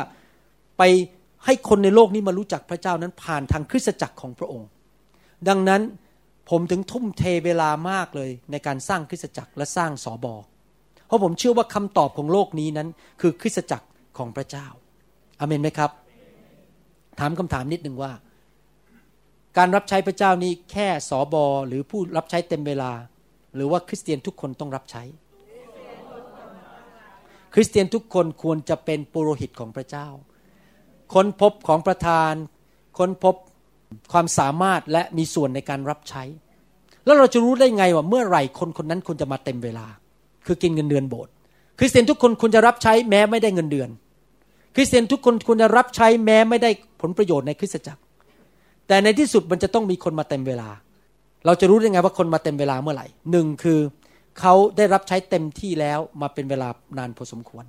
ไปให้คนในโลกนี้มารู้จักพระเจ้านั้นผ่านทางคริสตจักรของพระองค์ ดังนั้นผมถึงทุ่มเทเวลามากเลยในการสร้างคริสตจักรและสร้างสอบอเพราะผมเชื่อว่าคำตอบของโลกนี้นั้น คือคริสตจักรของพระเจ้าอเมนไหมครับ ถามคำถามนิดนึงว่า การรับใช้พระเจ้านี้แค่สอบอหรือผู้รับใช้เต็มเวลา หรือว่าคริสเตียนทุกคนต้องรับใช้ คริสเตียนทุกคนควรจะเป็นปุโรหิตของพระเจ้า ค้นพบของประธาน ค้นพบความสามารถและมีส่วนในการรับใช้ แล้วเราจะรู้ได้ไงว่าเมื่อไหร่คนคนนั้นควรจะมาเต็มเวลา คือกินเงินเดือนโบสถ์คริสเตียนทุกคนควรจะรับใช้แม้ไม่ได้เงินเดือน คริสเตียนทุกคนควรจะรับใช้แม้ไม่ได้ผลประโยชน์ในคริสตจักร แต่ในที่สุดมันจะต้องมีคนมาเต็มเวลา เราจะรู้ได้ไงว่าคนมาเต็มเวลาเมื่อไหร่หนึ่งคือ เขาได้รับใช้เต็มที่แล้วมาเป็นเวลานานพอสมควร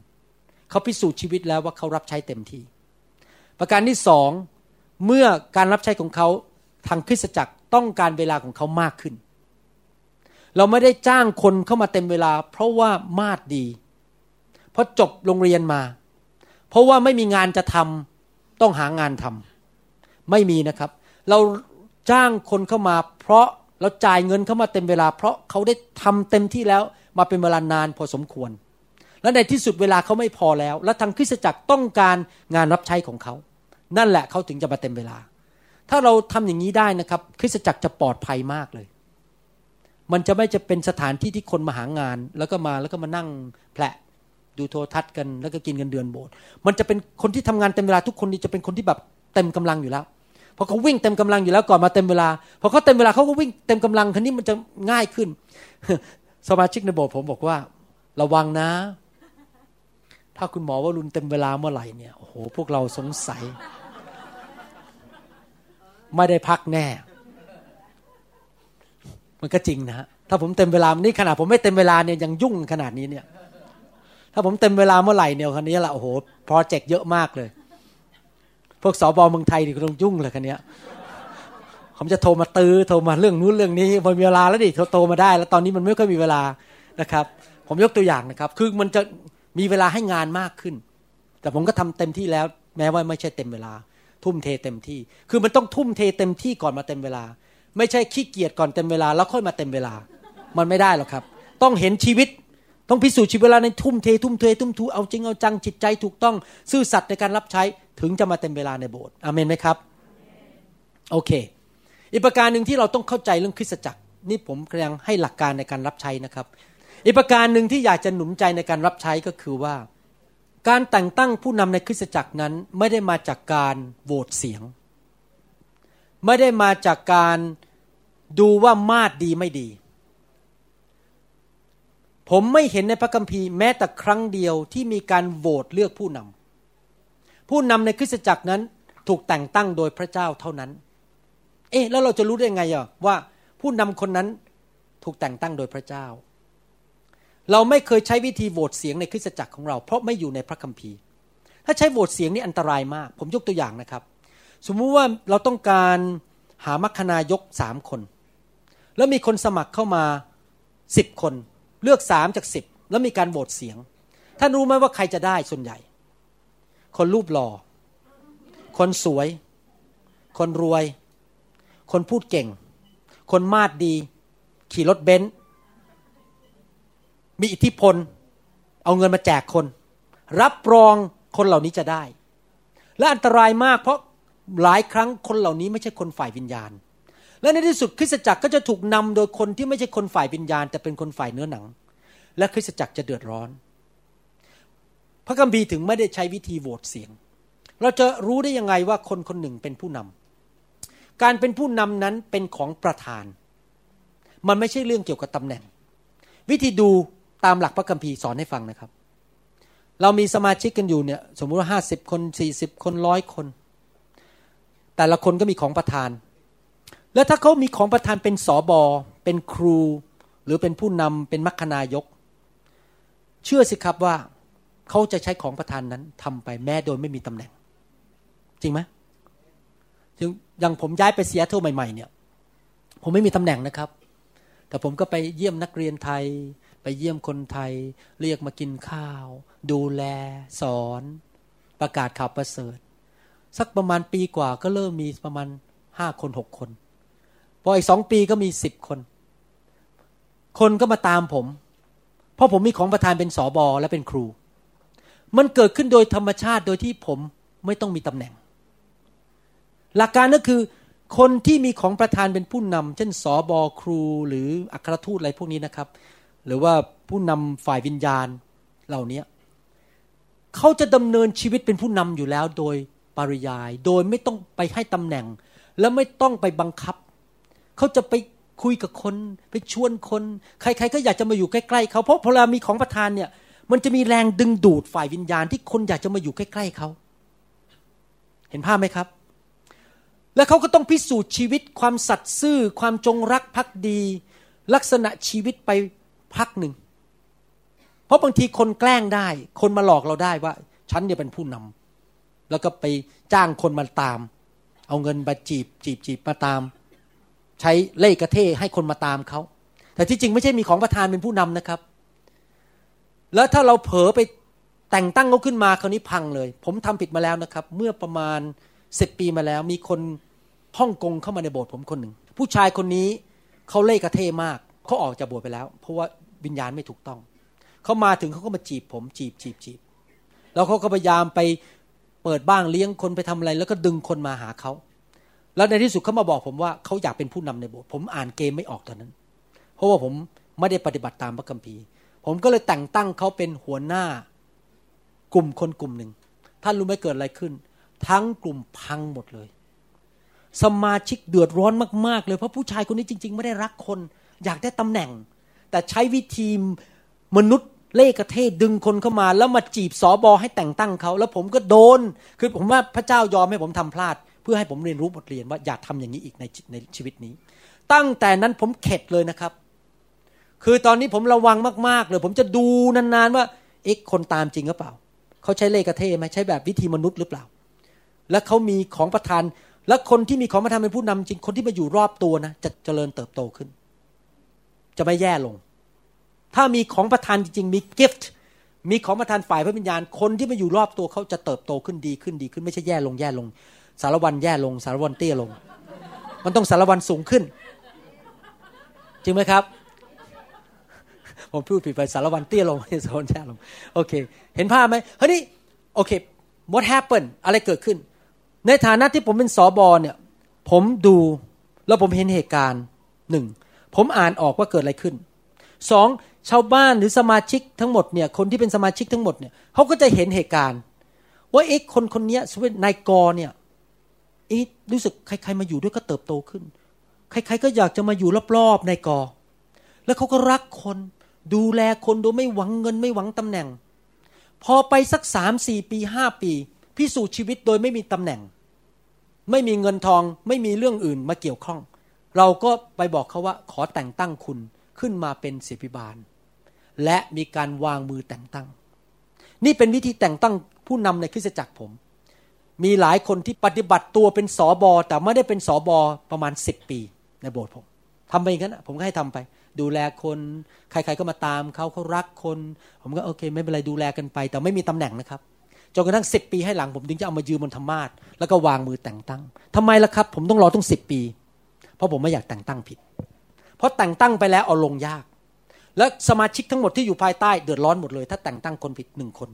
เขาพิสูจน์ชีวิตแล้วว่าเขารับใช้เต็มที่ ประการที่สองเมื่อการรับใช้ของเขาทางคริสตจักรต้องการเวลาของเขามากขึ้น เราไม่ได้จ้างคนเข้ามาเต็มเวลา เพราะว่ามาดดี เพราะจบโรงเรียนมา เพราะว่าไม่มีงานจะทำต้องหางานทำไม่มีนะครับ เราจ้างคนเข้ามาเพราะ เราจ่ายเงินเขามาเต็มเวลา เพราะเขาได้ทำเต็มที่แล้วมาเป็นเวลานานพอสมควร และในที่สุดเวลาเขาไม่พอแล้ว และทางคริสตจักรต้องการงานรับใช้ของเขา นั่นแหละเขาถึงจะมาเต็มเวลา ถ้าเราทำอย่างนี้ได้นะครับ คริสตจักรจะปลอดภัยมากเลย มันจะไม่จะเป็นสถานที่ที่คนมาหางาน แล้วก็มาแล้วก็มานั่งแผลดูโทรทัศน์กันแล้วก็กินเงินเดือนโบสถ์มันจะเป็นคนที่ทำงานเต็มเวลาทุกคนนี่จะเป็นคนที่แบบเต็มกำลังอยู่แล้ว พอเขาวิ่งเต็มกำลังอยู่แล้วก่อนมาเต็มเวลาพอเขาเต็มเวลาเขาก็วิ่งเต็มกำลังคันนี้มันจะง่ายขึ้น สมาชิกในโบสถ์ผมบอกว่า ระวังนะ ถ้าคุณหมอว่ารุนเต็มเวลาเมื่อไหร่เนี่ยโอ้โหพวกเราสงสัย ไม่ได้พักแน่ มันก็จริงนะถ้าผมเต็มเวลานี่ขนาดผมไม่เต็มเวลาเนี่ยยังยุ่งขนาดนี้เนี่ย ถ้าผมเต็มเวลาเมื่อไหร่เนี่ยคันนี้ละโอ้โหโปรเจกต์เยอะมากเลย พวกสอบอเมืองไทยนี่ก็ต้องยุ่งเลยคันนี้ผมจะโทรมาตื้อโทรมาเรื่องนู้นเรื่องนี้พอมีเวลาแล้วดิโทรมาได้ แล้วตอนนี้มันไม่ค่อยมีเวลานะครับ ผมยกตัวอย่างนะครับ คือมันจะมีเวลาให้งานมากขึ้น แต่ผมก็ทำเต็มที่แล้ว แม้ว่าไม่ใช่เต็มเวลา ทุ่มเทเต็มที่ คือมันต้องทุ่มเทเต็มที่ก่อนมาเต็มเวลา ไม่ใช่ขี้เกียจก่อนเต็มเวลา แล้วค่อยมาเต็มเวลา มันไม่ได้หรอกครับ ต้องเห็นชีวิตต้องพิสูจน์ชีวิตเวลาในทุ่มเททุ่มเททุ่มทูเอาจริงเอาจังจิตใจถูกต้องซื่อสัตย์ในการรับใช้ ถึงจะมาเต็มเวลาในโบสถ์อเมนไหมครับโอเค อีกประการหนึ่งที่เราต้องเข้าใจเรื่องคริสตจักร นี่ผมกำลังให้หลักการในการรับใช้นะครับ อีกประการหนึ่งที่อยากจะหนุนใจในการรับใช้ก็คือว่า การแต่งตั้งผู้นำในคริสตจักรนั้นไม่ได้มาจากการโหวตเสียง ไม่ได้มาจากการดูว่ามาดดีไม่ดี ผมไม่เห็นในพระคัมภีร์แม้แต่ครั้งเดียวที่มีการโหวตเลือกผู้นำ ผู้นำในคริสตจักรนั้นถูกแต่งตั้งโดยพระเจ้าเท่านั้น เอ๊ะแล้วเราจะรู้ได้ไงอะว่าผู้นำคนนั้นถูกแต่งตั้งโดยพระเจ้า เราไม่เคยใช้วิธีโหวตเสียงในคริสตจักรของเรา เพราะไม่อยู่ในพระคัมภีร์ ถ้าใช้โหวตเสียงนี่อันตรายมาก ผมยกตัวอย่างนะครับ สมมุติว่าเราต้องการหามัคคณายกสามคน แล้วมีคนสมัครเข้ามาสิบคน เลือกสามจากสิบแล้วมีการโหวตเสียงท่านรู้ไหมว่าใครจะได้ส่วนใหญ่ คนรูปหล่อ คนสวย คนรวย คนพูดเก่ง คนมาดดี ขี่รถเบนซ์มีอิทธิพล เอาเงินมาแจกคน รับรองคนเหล่านี้จะได้ และอันตรายมากเพราะหลายครั้งคนเหล่านี้ไม่ใช่คนฝ่ายวิญญาณ และในที่สุดคริสตจักรก็จะถูกนำโดยคนที่ไม่ใช่คนฝ่ายวิญญาณ แต่เป็นคนฝ่ายเนื้อหนัง และคริสตจักรจะเดือดร้อน พระคัมภีร์ถึงไม่ได้ใช้วิธีโหวตเสียง เราจะรู้ได้ยังไงว่าคนคนหนึ่งเป็นผู้นำการเป็นผู้นำนั้นเป็นของประธาน มันไม่ใช่เรื่องเกี่ยวกับตำแหน่ง วิธีดูตามหลักพระคัมภีร์สอนให้ฟังนะครับ เรามีสมาชิกกันอยู่เนี่ยสมมุติว่าห้าสิบคนสี่สิบคนร้อยคน แต่ละคนก็มีของประทาน แล้วถ้าเขามีของประทานเป็นสอบอเป็นครู หรือเป็นผู้นำเป็นมัคคณายก เชื่อสิครับว่า เขาจะใช้ของประทานนั้นทำไปแม้โดยไม่มีตำแหน่ง จริงไหมถึงอย่างผมย้ายไปเสียเท่าใหม่ ๆ เนี่ย ผมไม่มีตำแหน่งนะครับ แต่ผมก็ไปเยี่ยมนักเรียนไทย ไปเยี่ยมคนไทย เรียกมากินข้าว ดูแล สอน ประกาศข่าวประเสริฐ สักประมาณปีกว่าก็เริ่มมีประมาณห้าคนหกคนพออีกสองปีก็มีสิบคน คนก็มาตามผม เพราะผมมีของประธานเป็นสอบอและเป็นครู มันเกิดขึ้นโดยธรรมชาติโดยที่ผมไม่ต้องมีตำแหน่ง หลักการก็คือ คนที่มีของประธานเป็นผู้นำเช่นสอบอครู หรืออัครทูตอะไรพวกนี้นะครับ หรือว่าผู้นำฝ่ายวิญญาณเหล่านี้เขาจะดำเนินชีวิตเป็นผู้นำอยู่แล้วโดยปริยาย โดยไม่ต้องไปให้ตำแหน่ง และไม่ต้องไปบังคับ เขาจะไปคุยกับคน ไปชวนคน ใคร ๆ ก็อยากจะมาอยู่ใกล้ ๆเขาเพราะพอเรามีของประธานเนี่ย มันจะมีแรงดึงดูดฝ่ายวิญญาณที่คนอยากจะมาอยู่ใกล้ ๆเขา เห็นภาพไหมครับ และเขาก็ต้องพิสูจน์ชีวิต ความสัตย์ซื่อ ความจงรักภักดี ลักษณะชีวิตไปพักหนึ่ง เพราะบางทีคนแกล้งได้ คนมาหลอกเราได้ว่า ฉันเนี่ยเป็นผู้นำแล้วก็ไปจ้างคนมาตาม เอาเงินมาจีบ จีบจีบมาตาม ใช้เล่กระเทให้คนมาตามเขาแต่ที่จริงไม่ใช่มีของประธานเป็นผู้นำนะครับ แล้วถ้าเราเผลอไปแต่งตั้งเขาขึ้นมาคราวนี้พังเลย ผมทำผิดมาแล้วนะครับ เมื่อประมาณสิบปีมาแล้ว มีคนฮ่องกงเข้ามาในโบสถ์ผมคนหนึ่ง ผู้ชายคนนี้เขาเล่กระเทมากเขาออกจากโบสถ์ไปแล้ว เพราะว่าวิญญาณไม่ถูกต้อง เขามาถึงเขาก็มาจีบผมจีบจีบจีบแล้วเขาก็พยายามไปเปิดบ้างเลี้ยงคนไปทำอะไร แล้วก็ดึงคนมาหาเขา แล้วในที่สุดเขามาบอกผมว่าเขาอยากเป็นผู้นำในโบสถ์ผมอ่านเกมไม่ออกตอนนั้น เพราะว่าผมไม่ได้ปฏิบัติตามพระคัมภีร์ ผมก็เลยแต่งตั้งเขาเป็นหัวหน้ากลุ่มคนกลุ่มหนึ่ง ท่านรู้ไหมเกิดอะไรขึ้น ทั้งกลุ่มพังหมดเลย สมาชิกเดือดร้อนมาก ๆ เลยเพราะผู้ชายคนนี้จริง ๆ ไม่ได้รักคน อยากได้ตำแหน่ง แต่ใช้วิธีมนุษย์เล่กระเทศดึงคนเข้ามาแล้วมาจีบสอบอให้แต่งตั้งเขา แล้วผมก็โดน คือผมว่าพระเจ้ายอมให้ผมทำพลาด เพื่อให้ผมเรียนรู้บทเรียนว่าอย่าทำอย่างนี้อีกในในชีวิตนี้ ตั้งแต่นั้นผมเข็ดเลยนะครับ คือตอนนี้ผมระวังมากๆเลยผมจะดูนานๆว่าเอ๊ะคนตามจริงหรือเปล่าเขาใช้เล่กระเทศไหมใช้แบบวิธีมนุษย์หรือเปล่า และเขามีของประทาน และคนที่มีของประทานเป็นผู้นำจริงคนที่มาอยู่รอบตัวนะจะเจริญเติบโตขึ้น จะไม่แย่ลง ถ้ามีของประทานจริง ๆ มีกิฟต์มีของประทานฝ่ายพระวิญญาณ คนที่มาอยู่รอบตัวเขาจะเติบโตขึ้นดีขึ้นดีขึ้นไม่ใช่แย่ลงแย่ลง สารวันแย่ลง สารวันเตี้ยลง มันต้องสารวันสูงขึ้น จริงไหมครับ ผมพูดผิดไปสารวันเตี้ยลงสารวันแย่ลงโอเค เห็นภาพไหมเฮ้ยนี่โอเค what happened อะไรเกิดขึ้น ในฐานะที่ผมเป็นสอบอเนี่ย ผมดูแล้วผมเห็นเหตุการณ์หนึ่งผมอ่านออกว่าเกิดอะไรขึ้นสองชาวบ้านหรือสมาชิกทั้งหมดเนี่ยคนที่เป็นสมาชิกทั้งหมดเนี่ยเขาก็จะเห็นเหตุการณ์ ว่าเอ๊ะคนคนนี้สมมตินายกเนี่ยเอ๊ะรู้สึกใครๆมาอยู่ด้วยก็เติบโตขึ้น ใครๆก็อยากจะมาอยู่รอบๆนายกแล้วเขาก็รักคน ดูแลคนโดยไม่หวังเงินไม่หวังตำแหน่ง พอไปสักสามสี่ปีห้าปี พิสูจน์ชีวิตโดยไม่มีตำแหน่ง ไม่มีเงินทองไม่มีเรื่องอื่นมาเกี่ยวข้อง เราก็ไปบอกเขาว่าขอแต่งตั้งคุณขึ้นมาเป็นศิบิบาล และมีการวางมือแต่งตั้ง นี่เป็นวิธีแต่งตั้งผู้นำในคริสตจักรผม มีหลายคนที่ปฏิบัติตัวเป็นสอบอแต่ไม่ได้เป็นสอบอประมาณสิบปีในโบสถ์ผมทำไปอย่างนั้นผมก็ให้ทำไป ดูแลคน ใครๆก็มาตามเขาเขารักคน ผมก็โอเค ไม่เป็นไรดูแลกันไป แต่ไม่มีตำแหน่งนะครับจนกระทั่งสิบปีให้หลังผมถึงจะเอามายืมบนธรรมาทแล้วก็วางมือแต่งตั้งทำไมล่ะครับ ผมต้องรอต้องสิบปี เพราะผมไม่อยากแต่งตั้งผิด เพราะแต่งตั้งไปแล้วเอาลงยาก และสมาชิกทั้งหมดที่อยู่ภายใต้เดือดร้อนหมดเลย ถ้าแต่งตั้งคนผิดหนึ่งคน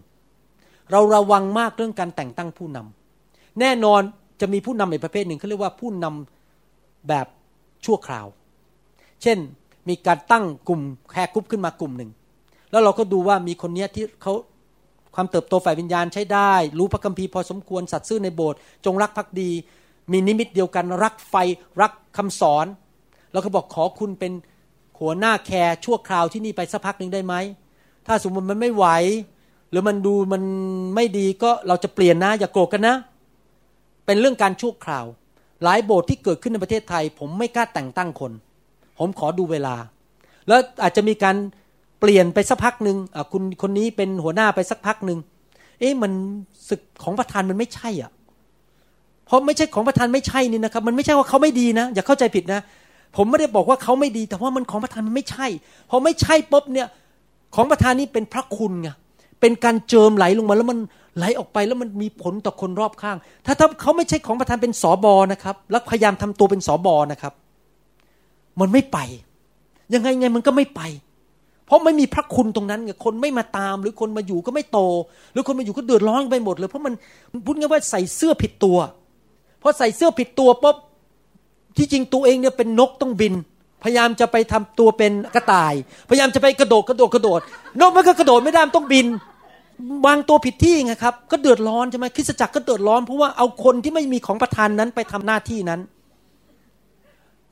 เราระวังมากเรื่องการแต่งตั้งผู้นำแน่นอนจะมีผู้นำอีกประเภทหนึ่งเขาเรียกว่าผู้นำแบบชั่วคราว เช่น มีการตั้งกลุ่มแคร์กรุ๊ปขึ้นมากลุ่มหนึ่ง แล้วเราก็ดูว่ามีคนเนี้ยที่เขาความเติบโตฝ่ายวิญญาณใช้ได้ รู้พระคัมภีร์พอสมควรสัตซ์ซื่อในโบสถ์จงรักภักดี มีนิมิตเดียวกันรักไฟรักคำสอน แล้วก็บอกขอคุณเป็นหัวหน้าแคร์ชั่วคราวที่นี่ไปสักพักหนึ่งได้ไหม ถ้าสมมติมันไม่ไหว หรือมันดูมันไม่ดีก็เราจะเปลี่ยนนะ อย่าโกรธกันนะ เป็นเรื่องการชั่วคราว หลายโบสถ์ที่เกิดขึ้นในประเทศไทย ผมไม่กล้าแต่งตั้งคน ผมขอดูเวลา แล้วอาจจะมีการเปลี่ยนไปสักพักหนึ่งคุณคนนี้เป็นหัวหน้าไปสักพักหนึ่งเอ๊ะมันศึกของประธานมันไม่ใช่อะเพราะไม่ใช่ของประธานไม่ใช่นี่นะครับ มันไม่ใช่ว่าเขาไม่ดีนะ อย่าเข้าใจผิดนะ ผมไม่ได้บอกว่าเขาไม่ดี แต่ว่ามันของประธานมันไม่ใช่พอไม่ใช่ปุ๊บเนี่ย ของประธานนี้เป็นพระคุณไงเป็นการเจิมไหลลงมาแล้วมันไหลออกไปแล้วมันมีผลต่อคนรอบข้าง ถ้าถ้าเขาไม่ใช่ของประธานเป็นสอบอนะครับ แล้วพยายามทำตัวเป็นสอบอนะครับ มันไม่ไป ยังไงไงมันก็ไม่ไป เพราะไม่มีพระคุณตรงนั้นไงคนไม่มาตาม หรือคนมาอยู่ก็ไม่โต หรือคนมาอยู่ก็เดือดร้อนไปหมดเลย เพราะมันพูดง่ายว่าใส่เสื้อผิดตัวพอใส่เสื้อผิดตัวปุ๊บที่จริงตัวเองเนี่ยเป็นนกต้องบิน พยายามจะไปทำตัวเป็นกระต่าย พยายามจะไปกระโดดกระโดดกระโดดนกมันก็กระโดดไม่ได้ต้องบินวางตัวผิดที่ไงครับ ก็เดือดร้อนใช่ไหมคริสตจักรก็เดือดร้อนเพราะว่าเอาคนที่ไม่มีของประทานนั้นไปทำหน้าที่นั้น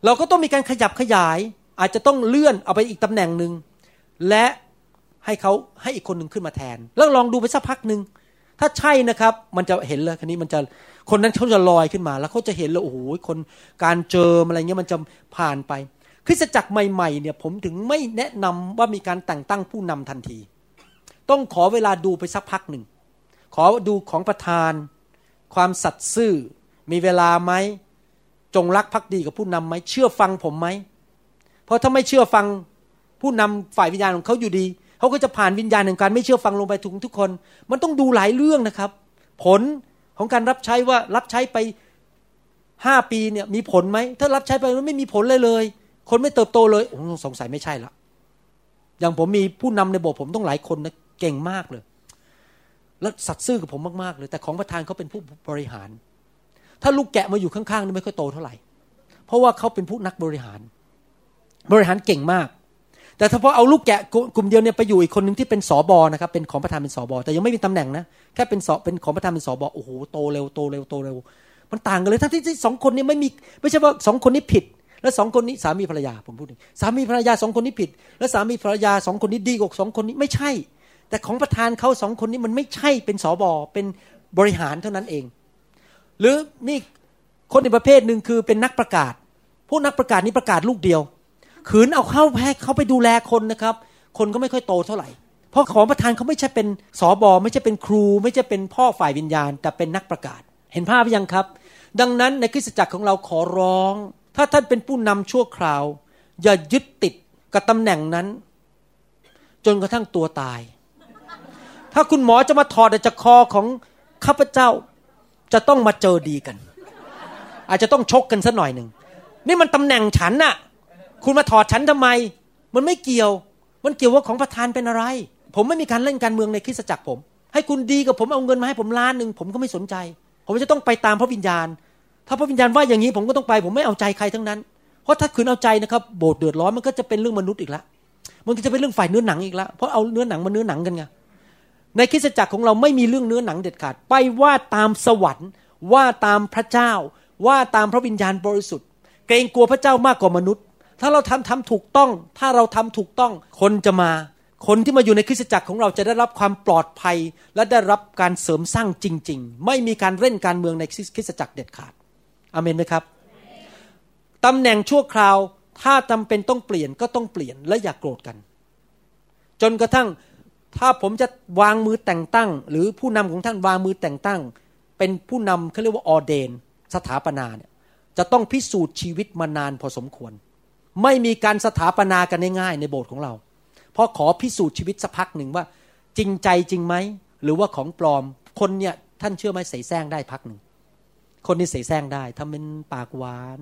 เราก็ต้องมีการขยับขยาย อาจจะต้องเลื่อนเอาไปอีกตำแหน่งหนึ่งและให้เขาให้อีกคนหนึ่งขึ้นมาแทน แล้วลองดูไปสักพักหนึ่งถ้าใช่นะครับ มันจะเห็นเลยคันนี้มันจะคนนั้นเขาจะลอยขึ้นมา แล้วเขาจะเห็นเลยโอ้โหคนการเจิมอะไรเงี้ยมันจะผ่านไปคริสตจักรใหม่ๆเนี่ยผมถึงไม่แนะนำว่ามีการแต่งตั้งผู้นำทันที ต้องขอเวลาดูไปสักพักหนึ่งขอดูของประธาน ความสัตย์ซื่อ มีเวลาไหม จงรักภักดีกับผู้นำไหมเชื่อฟังผมไหม เพราะถ้าไม่เชื่อฟังผู้นำฝ่ายวิญญาณของเขาอยู่ดี เขาก็จะผ่านวิญญาณแห่งการไม่เชื่อฟังลงไปถึงทุกคน มันต้องดูหลายเรื่องนะครับ ผลของการรับใช้ว่ารับใช้ไปห้าปีเนี่ยมีผลไหม ถ้ารับใช้ไปแล้วไม่มีผลเลยเลย คนไม่เติบโตเลยโอ้สงสัยไม่ใช่ละอย่างผมมีผู้นำในโบสถ์ผมต้องหลายคนนะเก่งมากเลย แล้วสัตย์ซื่อกับผมมากๆเลย แต่ของประธานเขาเป็นผู้บริหาร ถ้าลูกแกะมาอยู่ข้างๆนี่ไม่ค่อยโตเท่าไหร่ เพราะว่าเขาเป็นผู้นักบริหาร บริหารเก่งมาก แต่ถ้าพอเอาลูกแกะกลุ่มเดียวเนี่ยไปอยู่อีกคนหนึ่งที่เป็นสอบอนะครับเป็นของประธานเป็นสอบอแต่ยังไม่มีตำแหน่งนะแค่เป็นสอเป็นของประธานเป็นสอบอโอ้โหโตเร็วโตเร็วโตเร็ว มันต่างกันเลยทั้งที่สองคนนี้ไม่มีไม่ใช่ว่าสองคนนี้ผิด แล้วสองคนนี้สามีภรรยาผมพูดสามีภรรยาสองคนนี้ผิด แล้วสามีภรรยาสองคนนี้ดีกว่าสองคนนี้ไม่ใช่ แต่ของประธานเขาสองคนนี้มันไม่ใช่เป็นสอบอเป็นบริหารเท่านั้นเอง หรือนี่คนในประเภทหนึ่งคือเป็นนักประกาศ พวกนักประกาศนี้ประกาศลูกเดียว ขืนเอาเข้าแพ้เขาไปดูแลคนนะครับ คนก็ไม่ค่อยโตเท่าไหร่ เพราะของประธานเขาไม่ใช่เป็นสอบอไม่ใช่เป็นครู ไม่ใช่เป็นพ่อฝ่ายวิญญาณ แต่เป็นนักประกาศ เห็นภาพยังครับ ดังนั้นในคริสตจักรของเราขอร้อง ถ้าท่านเป็นผู้นำชั่วคราว อย่ายึดติดกับตำแหน่งนั้น จนกระทั่งตัวตาย ถ้าคุณหมอจะมาถอดจากคอของข้าพเจ้า จะต้องมาเจอดีกัน อาจจะต้องชกกันสักหน่อยหนึ่งนี่มันตำแหน่งฉันน่ะ คุณมาถอดฉันทำไม มันไม่เกี่ยว มันเกี่ยวว่าของประธานเป็นอะไร ผมไม่มีการเล่นการเมืองในคริสตจักรผม ให้คุณดีกับผมเอาเงินมาให้ผมล้านหนึ่งผมก็ไม่สนใจ ผมจะต้องไปตามพระวิญญาณ ถ้าพระวิญญาณว่าอย่างนี้ผมก็ต้องไป ผมไม่เอาใจใครทั้งนั้น เพราะถ้าคืนเอาใจนะครับโบสถ์เดือดร้อนมันก็จะเป็นเรื่องมนุษย์อีกละมันก็จะเป็นเรื่องฝ่ายเนื้อหนังอีกละเพราะเอาเนื้อหนังมาเนื้อหนังกันไง ในคริสตจักรของเราไม่มีเรื่องเนื้อหนังเด็ดขาด ไปว่าตามสวรรค์ ว่าตามพระเจ้า ว่าตามพระวิญญาณบริสุทธิ์ เกรงกลัวพระเจ้ามากกว่ามนุษย์ ถ้าเราทำทำถูกต้อง ถ้าเราทำถูกต้องคนจะมา คนที่มาอยู่ในคริสตจักรของเราจะได้รับความปลอดภัย และได้รับการเสริมสร้างจริง ๆ ไม่มีการเล่นการเมืองในคริสตจักรเด็ดขาดอเมนไหมครับตำแหน่งชั่วคราวถ้าจาเป็นต้องเปลี่ยนก็ต้องเปลี่ยนและอย่ากโกรธกัน จนกระทั่ง ถ้าผมจะวางมือแต่งตั้ง หรือผู้นำของท่านวางมือแต่งตั้ง เป็นผู้นำเขาเรียกว่าออเดน สถาปนาเนี่ยจะต้องพิสูจน์ชีวิตมานานพอสมควร ไม่มีการสถาปนากันง่ายๆในโบสถ์ของเรา เพราะขอพิสูจน์ชีวิตสักพักหนึ่งว่า จริงใจจริงไหมหรือว่าของปลอมคนเนี่ยท่านเชื่อไหมใส่แซงได้พักหนึ่งคนนี้ใส่แซงได้ทำเป็นปากหวาน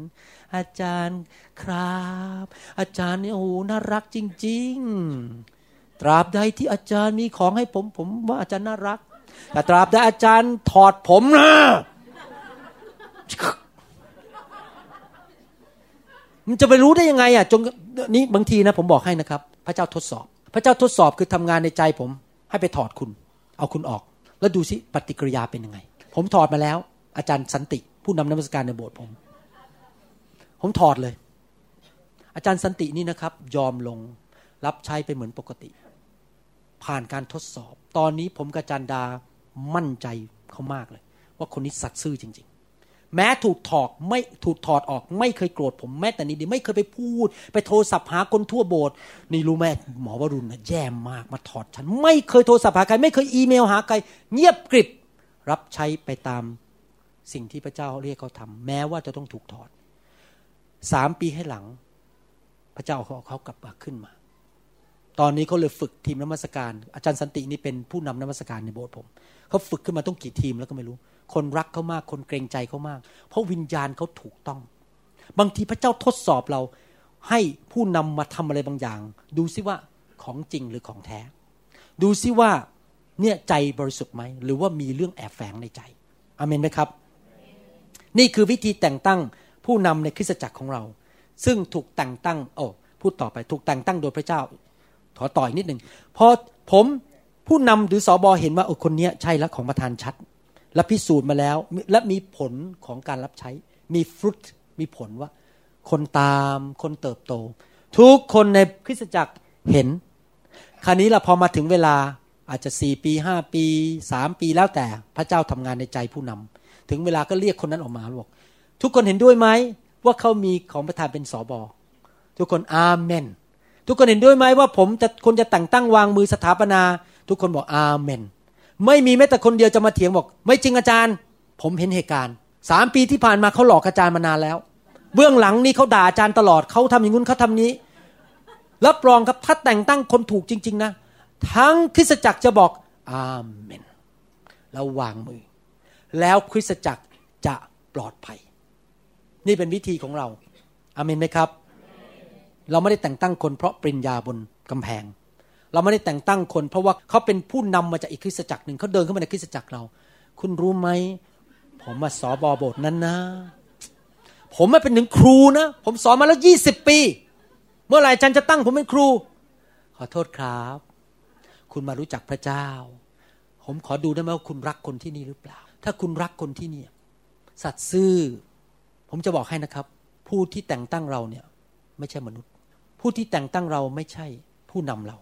อาจารย์ครับ อาจารย์นี่โอ้โหน่ารักจริง ๆ ตราบใดที่อาจารย์มีของให้ผมผมว่าอาจารย์น่ารัก แต่ตราบใดอาจารย์ถอดผมนะมันจะไปรู้ได้ยังไงอะจงนี้บางทีนะผมบอกให้นะครับ พระเจ้าทดสอบ พระเจ้าทดสอบคือทำงานในใจผม ให้ไปถอดคุณ เอาคุณออก แล้วดูสิปฏิกิริยาเป็นยังไง ผมถอดมาแล้ว อาจารย์สันติ ผู้นำนมัสการในโบสถ์ผม ผมถอดเลย อาจารย์สันตินี่นะครับ ยอมลงรับใช้ไปเหมือนปกติ ผ่านการทดสอบ ตอนนี้ผมกับจันดามั่นใจเขามากเลย ว่าคนนี้สัตย์ซื่อจริง ๆ แม้ถูกถอดไม่ถูกถอดออก ไม่เคยโกรธผมแม้แต่นิดเดียวไม่เคยไปพูด ไปโทรศัพท์หาคนทั่วโบสถ์นี่รู้ไหมหมอวรุณนะแย่มากมาถอดฉัน ไม่เคยโทรศัพท์หาใครไม่เคยอีเมลหาใครเงียบกริบรับใช้ไปตามสิ่งที่พระเจ้าเรียกเขาทำแม้ว่าจะต้องถูกถอดสามปีให้หลัง พระเจ้าเขาเขากลับมาขึ้นมา ตอนนี้เขาเลยฝึกทีมนมัสการอาจารย์สันตินี่เป็นผู้นำนมัสการในโบสถ์ผมเขาฝึกขึ้นมาต้องกี่ทีมแล้วก็ไม่รู้ คนรักเขามากคนเกรงใจเขามาก เพราะวิญญาณเขาถูกต้อง บางทีพระเจ้าทดสอบเรา ให้ผู้นำมาทำอะไรบางอย่าง ดูซิว่าของจริงหรือของแท้ ดูซิว่าเนี่ยใจบริสุทธิ์ไหมหรือว่ามีเรื่องแอบแฝงในใจอเมนไหมครับ นี่คือวิธีแต่งตั้งผู้นำในคริสตจักรของเรา ซึ่งถูกแต่งตั้งโอ้พูดต่อไปถูกแต่งตั้งโดยพระเจ้า ขอต่อยนิดหนึ่งพอผมผู้นำหรือสอบอเห็นว่าโอ้คนนี้ใช่แล้วของประธานชัด และพิสูจน์มาแล้ว และมีผลของการรับใช้ มีฟรุตมีผลว่า คนตามคนเติบโต ทุกคนในคริสตจักรเห็น คราวนี้เราพอมาถึงเวลาอาจจะสี่ปีห้าปีสามปีแล้วแต่พระเจ้าทำงานในใจผู้นำถึงเวลาก็เรียกคนนั้นออกมาบอกทุกคนเห็นด้วยไหมว่าเขามีของประธานเป็นสอบอทุกคนอาเมน ทุกคนเห็นด้วยไหมว่าผมจะคนจะแต่งตั้งวางมือสถาปนา ทุกคนบอกอาเมน ไม่มีแม้แต่คนเดียวจะมาเถียงบอก ไม่จริงอาจารย์ ผมเห็นเหตุการณ์สามปีที่ผ่านมาเขาหลอกอาจารย์มานานแล้ว เบื้องหลังนี้เขาด่าอาจารย์ตลอดเขาทำอย่างนู้นเขาทำนี้รับรองครับถ้าแต่งตั้งคนถูกจริง ๆ นะ ทั้งคริสตจักรจะบอกอาเมนแล้ววางมือ แล้วคริสตจักรจะปลอดภัย นี่เป็นวิธีของเราอามินไหมครับ เราไม่ได้แต่งตั้งคนเพราะปริญญาบนกำแพง เราไม่ได้แต่งตั้งคน เพราะว่าเขาเป็นผู้นำมาจากอีกคริสตจักรหนึ่งเขาเดินเข้ามาในคริสตจักรเรา คุณรู้ไหมผมมาสอบอบทนั้นนะ ผมมาเป็นถึงครูนะ ผมสอนมาแล้วยี่สิบปี เมื่อไหร่อาจารย์จะตั้งผมเป็นครู ขอโทษครับ คุณมารู้จักพระเจ้า ผมขอดูได้ไหมว่าคุณรักคนที่นี่หรือเปล่า ถ้าคุณรักคนที่นี่สัตซ์ซื่อ ผมจะบอกให้นะครับ ผู้ที่แต่งตั้งเราเนี่ย ไม่ใช่มนุษย์ ผู้ที่แต่งตั้งเราไม่ใช่ผู้นำเรา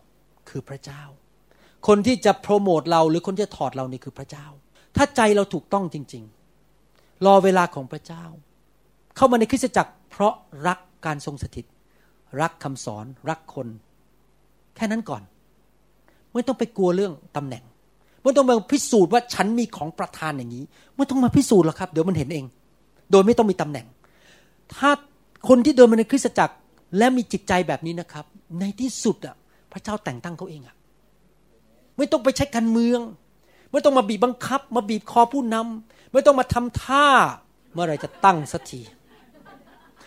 คือพระเจ้า คนที่จะโปรโมทเราหรือคนที่จะถอดเรานี่คือพระเจ้า ถ้าใจเราถูกต้องจริง ๆ รอเวลาของพระเจ้า เข้ามาในคริสตจักร เพราะรักการทรงสถิต รักคำสอน รักคน แค่นั้นก่อน ไม่ต้องไปกลัวเรื่องตำแหน่ง ไม่ต้องมาพิสูจน์ว่าฉันมีของประทานอย่างนี้ ไม่ต้องมาพิสูจน์หรอกครับ เดี๋ยวมันเห็นเอง โดยไม่ต้องมีตำแหน่ง ถ้าคนที่เดินมาในคริสตจักร และมีจิตใจแบบนี้นะครับ ในที่สุดอะพระเจ้าแต่งตั้งเขาเองอะไม่ต้องไปใช้การเมือง ไม่ต้องมาบีบบังคับ มาบีบคอผู้นำไม่ต้องมาทำท่า เมื่อไรจะตั้งสักที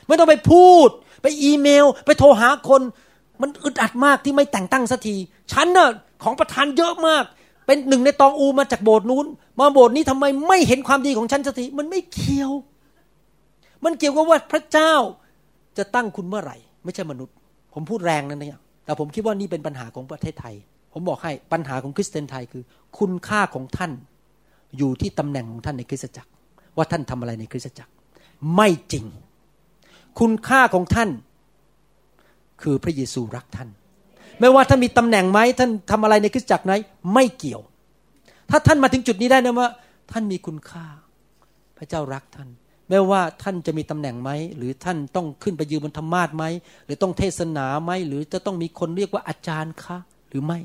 ไม่ต้องไปพูด ไปอีเมล ไปโทรหาคน มันอึดอัดมากที่ไม่แต่งตั้งสักทีฉันน่ะของประธานเยอะมาก เป็นหนึ่งในตองอูมาจากโบสถ์นู้น มาโบสถ์นี้ทำไมไม่เห็นความดีของฉันสักทีมันไม่เกี่ยว มันเกี่ยวกับว่าพระเจ้าจะตั้งคุณเมื่อไหร่ ไม่ใช่มนุษย์ ผมพูดแรงนะเนี่ยแต่ผมคิดว่านี่เป็นปัญหาของประเทศไทย ผมบอกให้ปัญหาของคริสเตียนไทยคือ คุณค่าของท่านอยู่ที่ตำแหน่งของท่านในคริสตจักร ว่าท่านทำอะไรในคริสตจักร ไม่จริง คุณค่าของท่าน คือพระเยซูรักท่าน ไม่ว่าท่านมีตำแหน่งไหมท่านทำอะไรในคริสตจักรไหนไม่เกี่ยว ถ้าท่านมาถึงจุดนี้ได้นะว่าท่านมีคุณค่า พระเจ้ารักท่าน ไม่ว่าท่านจะมีตำแหน่งไหม หรือท่านต้องขึ้นไปยืนบนธรรมาทไหม หรือต้องเทศนาไหม หรือจะต้องมีคนเรียกว่าอาจารย์คะ หรือไม่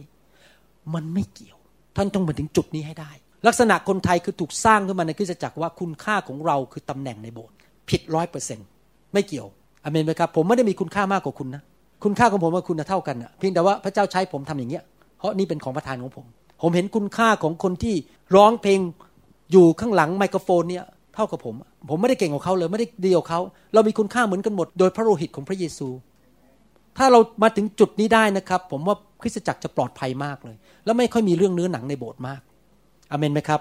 มันไม่เกี่ยว ท่านต้องมาถึงจุดนี้ให้ได้ ลักษณะคนไทยคือถูกสร้างขึ้นมาในคริสตจักรว่าคุณค่าของเราคือตำแหน่งในโบสถ์ผิดร้อยเปอร์เซ็นต์ไม่เกี่ยวอเมนไหมครับ ผมไม่ได้มีคุณค่ามากกว่าคุณนะ คุณค่าของผมกับคุณเท่ากันนะเพียงแต่ว่าพระเจ้าใช้ผมทำอย่างเงี้ย เพราะนี่เป็นของประทานของผม ผมเห็นคุณค่าของคนที่ร้องเพลงอยู่ข้างหลังไมโครโฟนเนี่ย เท่ากับผม ผมไม่ได้เก่งกว่าเขาเลยไม่ได้ดีกว่าเขา เรามีคุณค่าเหมือนกันหมด โดยพระโลหิตของพระเยซู ถ้าเรามาถึงจุดนี้ได้นะครับ ผมว่าคริสตจักรจะปลอดภัยมากเลย แล้วไม่ค่อยมีเรื่องเนื้อหนังในโบสถ์มากอเมนไหมครับ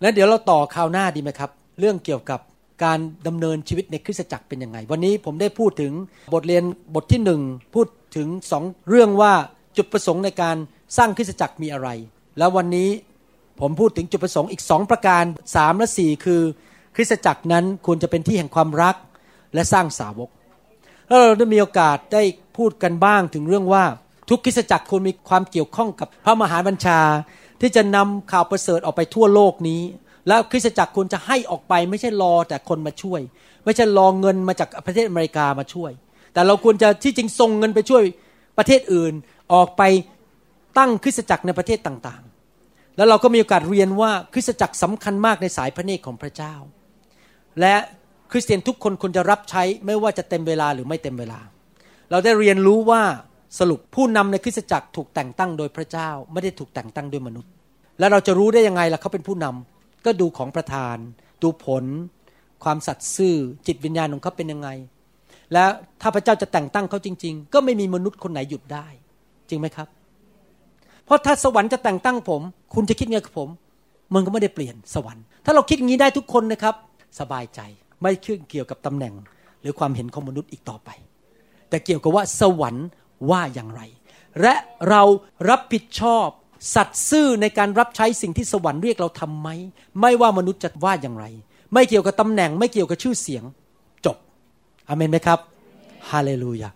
แล้วเดี๋ยวเราต่อคราวหน้าดีไหมครับ เรื่องเกี่ยวกับการดำเนินชีวิตในคริสตจักรเป็นยังไง วันนี้ผมได้พูดถึงบทเรียนบทที่หนึ่งพูดถึงสองเรื่องว่าจุดประสงค์ในการสร้างคริสตจักรมีอะไร แล้ววันนี้ ผมพูดถึงจุดประสงค์อีกสองประการสามและสี่คือ คริสตจักรนั้นควรจะเป็นที่แห่งความรักและสร้างสาวก แล้วเราได้มีโอกาสได้พูดกันบ้างถึงเรื่องว่าทุกคริสตจักรควรมีความเกี่ยวข้องกับพระมหาบัญชา ที่จะนำข่าวประเสริฐออกไปทั่วโลกนี้ แล้วคริสตจักรควรจะให้ออกไปไม่ใช่รอแต่คนมาช่วย ไม่ใช่รอเงินมาจากประเทศอเมริกามาช่วย แต่เราควรจะที่จริงส่งเงินไปช่วยประเทศอื่นออกไปตั้งคริสตจักรในประเทศต่างๆ แล้วเราก็มีโอกาสเรียนว่าคริสตจักรสำคัญมากในสายพระเนตรของพระเจ้า และคริสเตียนทุกคนควรจะรับใช้ไม่ว่าจะเต็มเวลาหรือไม่เต็มเวลา เราได้เรียนรู้ว่าสรุปผู้นำในคริสตจักรถูกแต่งตั้งโดยพระเจ้า ไม่ได้ถูกแต่งตั้งด้วยมนุษย์ แล้วเราจะรู้ได้ยังไงล่ะเขาเป็นผู้นำก็ดูของประธาน ดูผล ความสัตย์ซื่อ จิตวิญญาณของเขาเป็นยังไง และถ้าพระเจ้าจะแต่งตั้งเขาจริง ๆ ก็ไม่มีมนุษย์คนไหนหยุดได้ จริงไหมครับ เพราะถ้าสวรรค์จะแต่งตั้งผม คุณจะคิดไงกับผม มันก็ไม่ได้เปลี่ยนสวรรค์ ถ้าเราคิดอย่างนี้ได้ทุกคนนะครับ สบายใจไม่ขึ้นเกี่ยวกับตำแหน่ง หรือความเห็นของมนุษย์อีกต่อไป แต่เกี่ยวกับว่าสวรรค์ว่าอย่างไร และเรารับผิดชอบสัตย์ซื่อในการรับใช้สิ่งที่สวรรค์เรียกเราทำไหมไม่ว่ามนุษย์จะว่าอย่างไร ไม่เกี่ยวกับตำแหน่ง ไม่เกี่ยวกับชื่อเสียง จบอเมนไหมครับฮาเลลูยา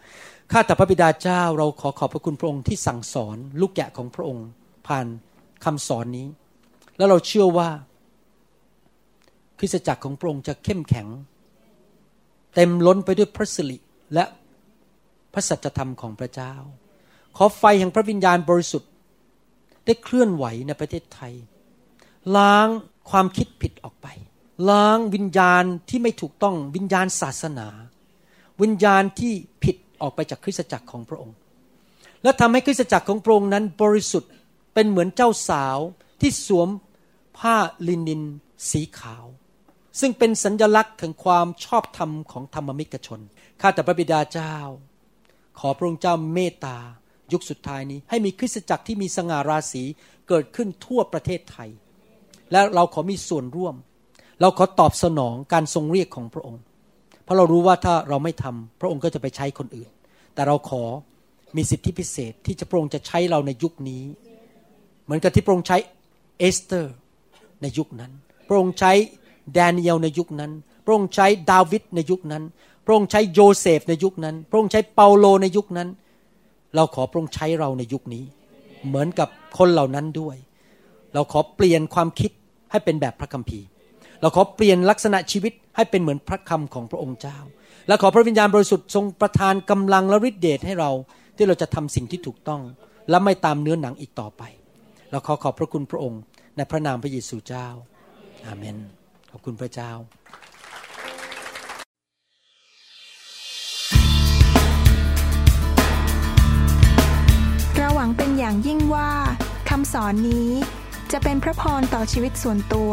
ข้าแต่พระบิดาเจ้าเราขอขอบพระคุณพระองค์ที่สั่งสอนลูกแกะของพระองค์ผ่านคำสอนนี้ แล้วเราเชื่อว่าคริสตจักรของพระองค์จะเข้มแข็ง เต็มล้นไปด้วยพระสิริและพระสัจธรรมของพระเจ้า ขอไฟแห่งพระวิญญาณบริสุทธิ์ได้เคลื่อนไหวในประเทศไทย ล้างความคิดผิดออกไป ล้างวิญญาณที่ไม่ถูกต้องวิญญาณศาสนา วิญญาณที่ผิด ออกไปจากคริสตจักรของพระองค์ และทำให้คริสตจักรของพระองค์นั้นบริสุทธิ์เป็นเหมือนเจ้าสาวที่สวมผ้าลินินสีขาว ซึ่งเป็นสัญญลักษณ์ถึงความชอบธรรมของธรรมมิกชน ข้าแต่พระบิดาเจ้า ขอพระองค์เจ้าเมตตา ยุคสุดท้ายนี้ ให้มีคริสตจักรที่มีสง่าราศีเกิดขึ้นทั่วประเทศไทย และเราขอมีส่วนร่วม เราขอตอบสนองการทรงเรียกของพระองค์ เพราะเรารู้ว่าถ้าเราไม่ทำพระองค์ก็จะไปใช้คนอื่น แต่เราขอมีสิทธิพิเศษที่จะพระองค์จะใช้เราในยุคนี้ เหมือนกับที่พระองค์ใช้เอสเตอร์ในยุคนั้น พระองค์ใช้แดเนียลในยุคนั้น พระองค์ใช้ดาวิดในยุคนั้น พระองค์ใช้โยเซฟในยุคนั้น พระองค์ใช้เปาโลในยุคนั้น เราขอพระองค์ใช้เราในยุคนี้ เหมือนกับคนเหล่านั้นด้วย เราขอเปลี่ยนความคิดให้เป็นแบบพระคัมภีร์ เราขอเปลี่ยนลักษณะชีวิตให้เป็นเหมือนพระคำของพระองค์เจ้า และขอพระวิญญาณบริสุทธิ์ทรงประทานกำลังและฤทธิเดชให้เราที่เราจะทำสิ่งที่ถูกต้อง และไม่ตามเนื้อหนังอีกต่อไป เราขอขอบพระคุณพระองค์ ในพระนามพระเยซูเจ้า อาเมน ขอบคุณพระเจ้าเราหวังเป็นอย่างยิ่งว่าคำสอนนี้จะเป็นพระพรต่อชีวิตส่วนตัว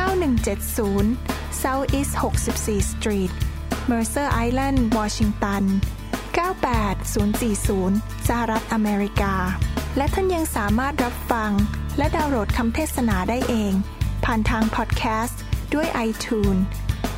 9170 South East 64 Street Mercer Island Washington 98040 สหรัฐอเมริกา และท่านยังสามารถรับฟัง และดาวน์โหลดคำเทศนาได้เอง ผ่านทางพอดแคสต์ด้วย iTunes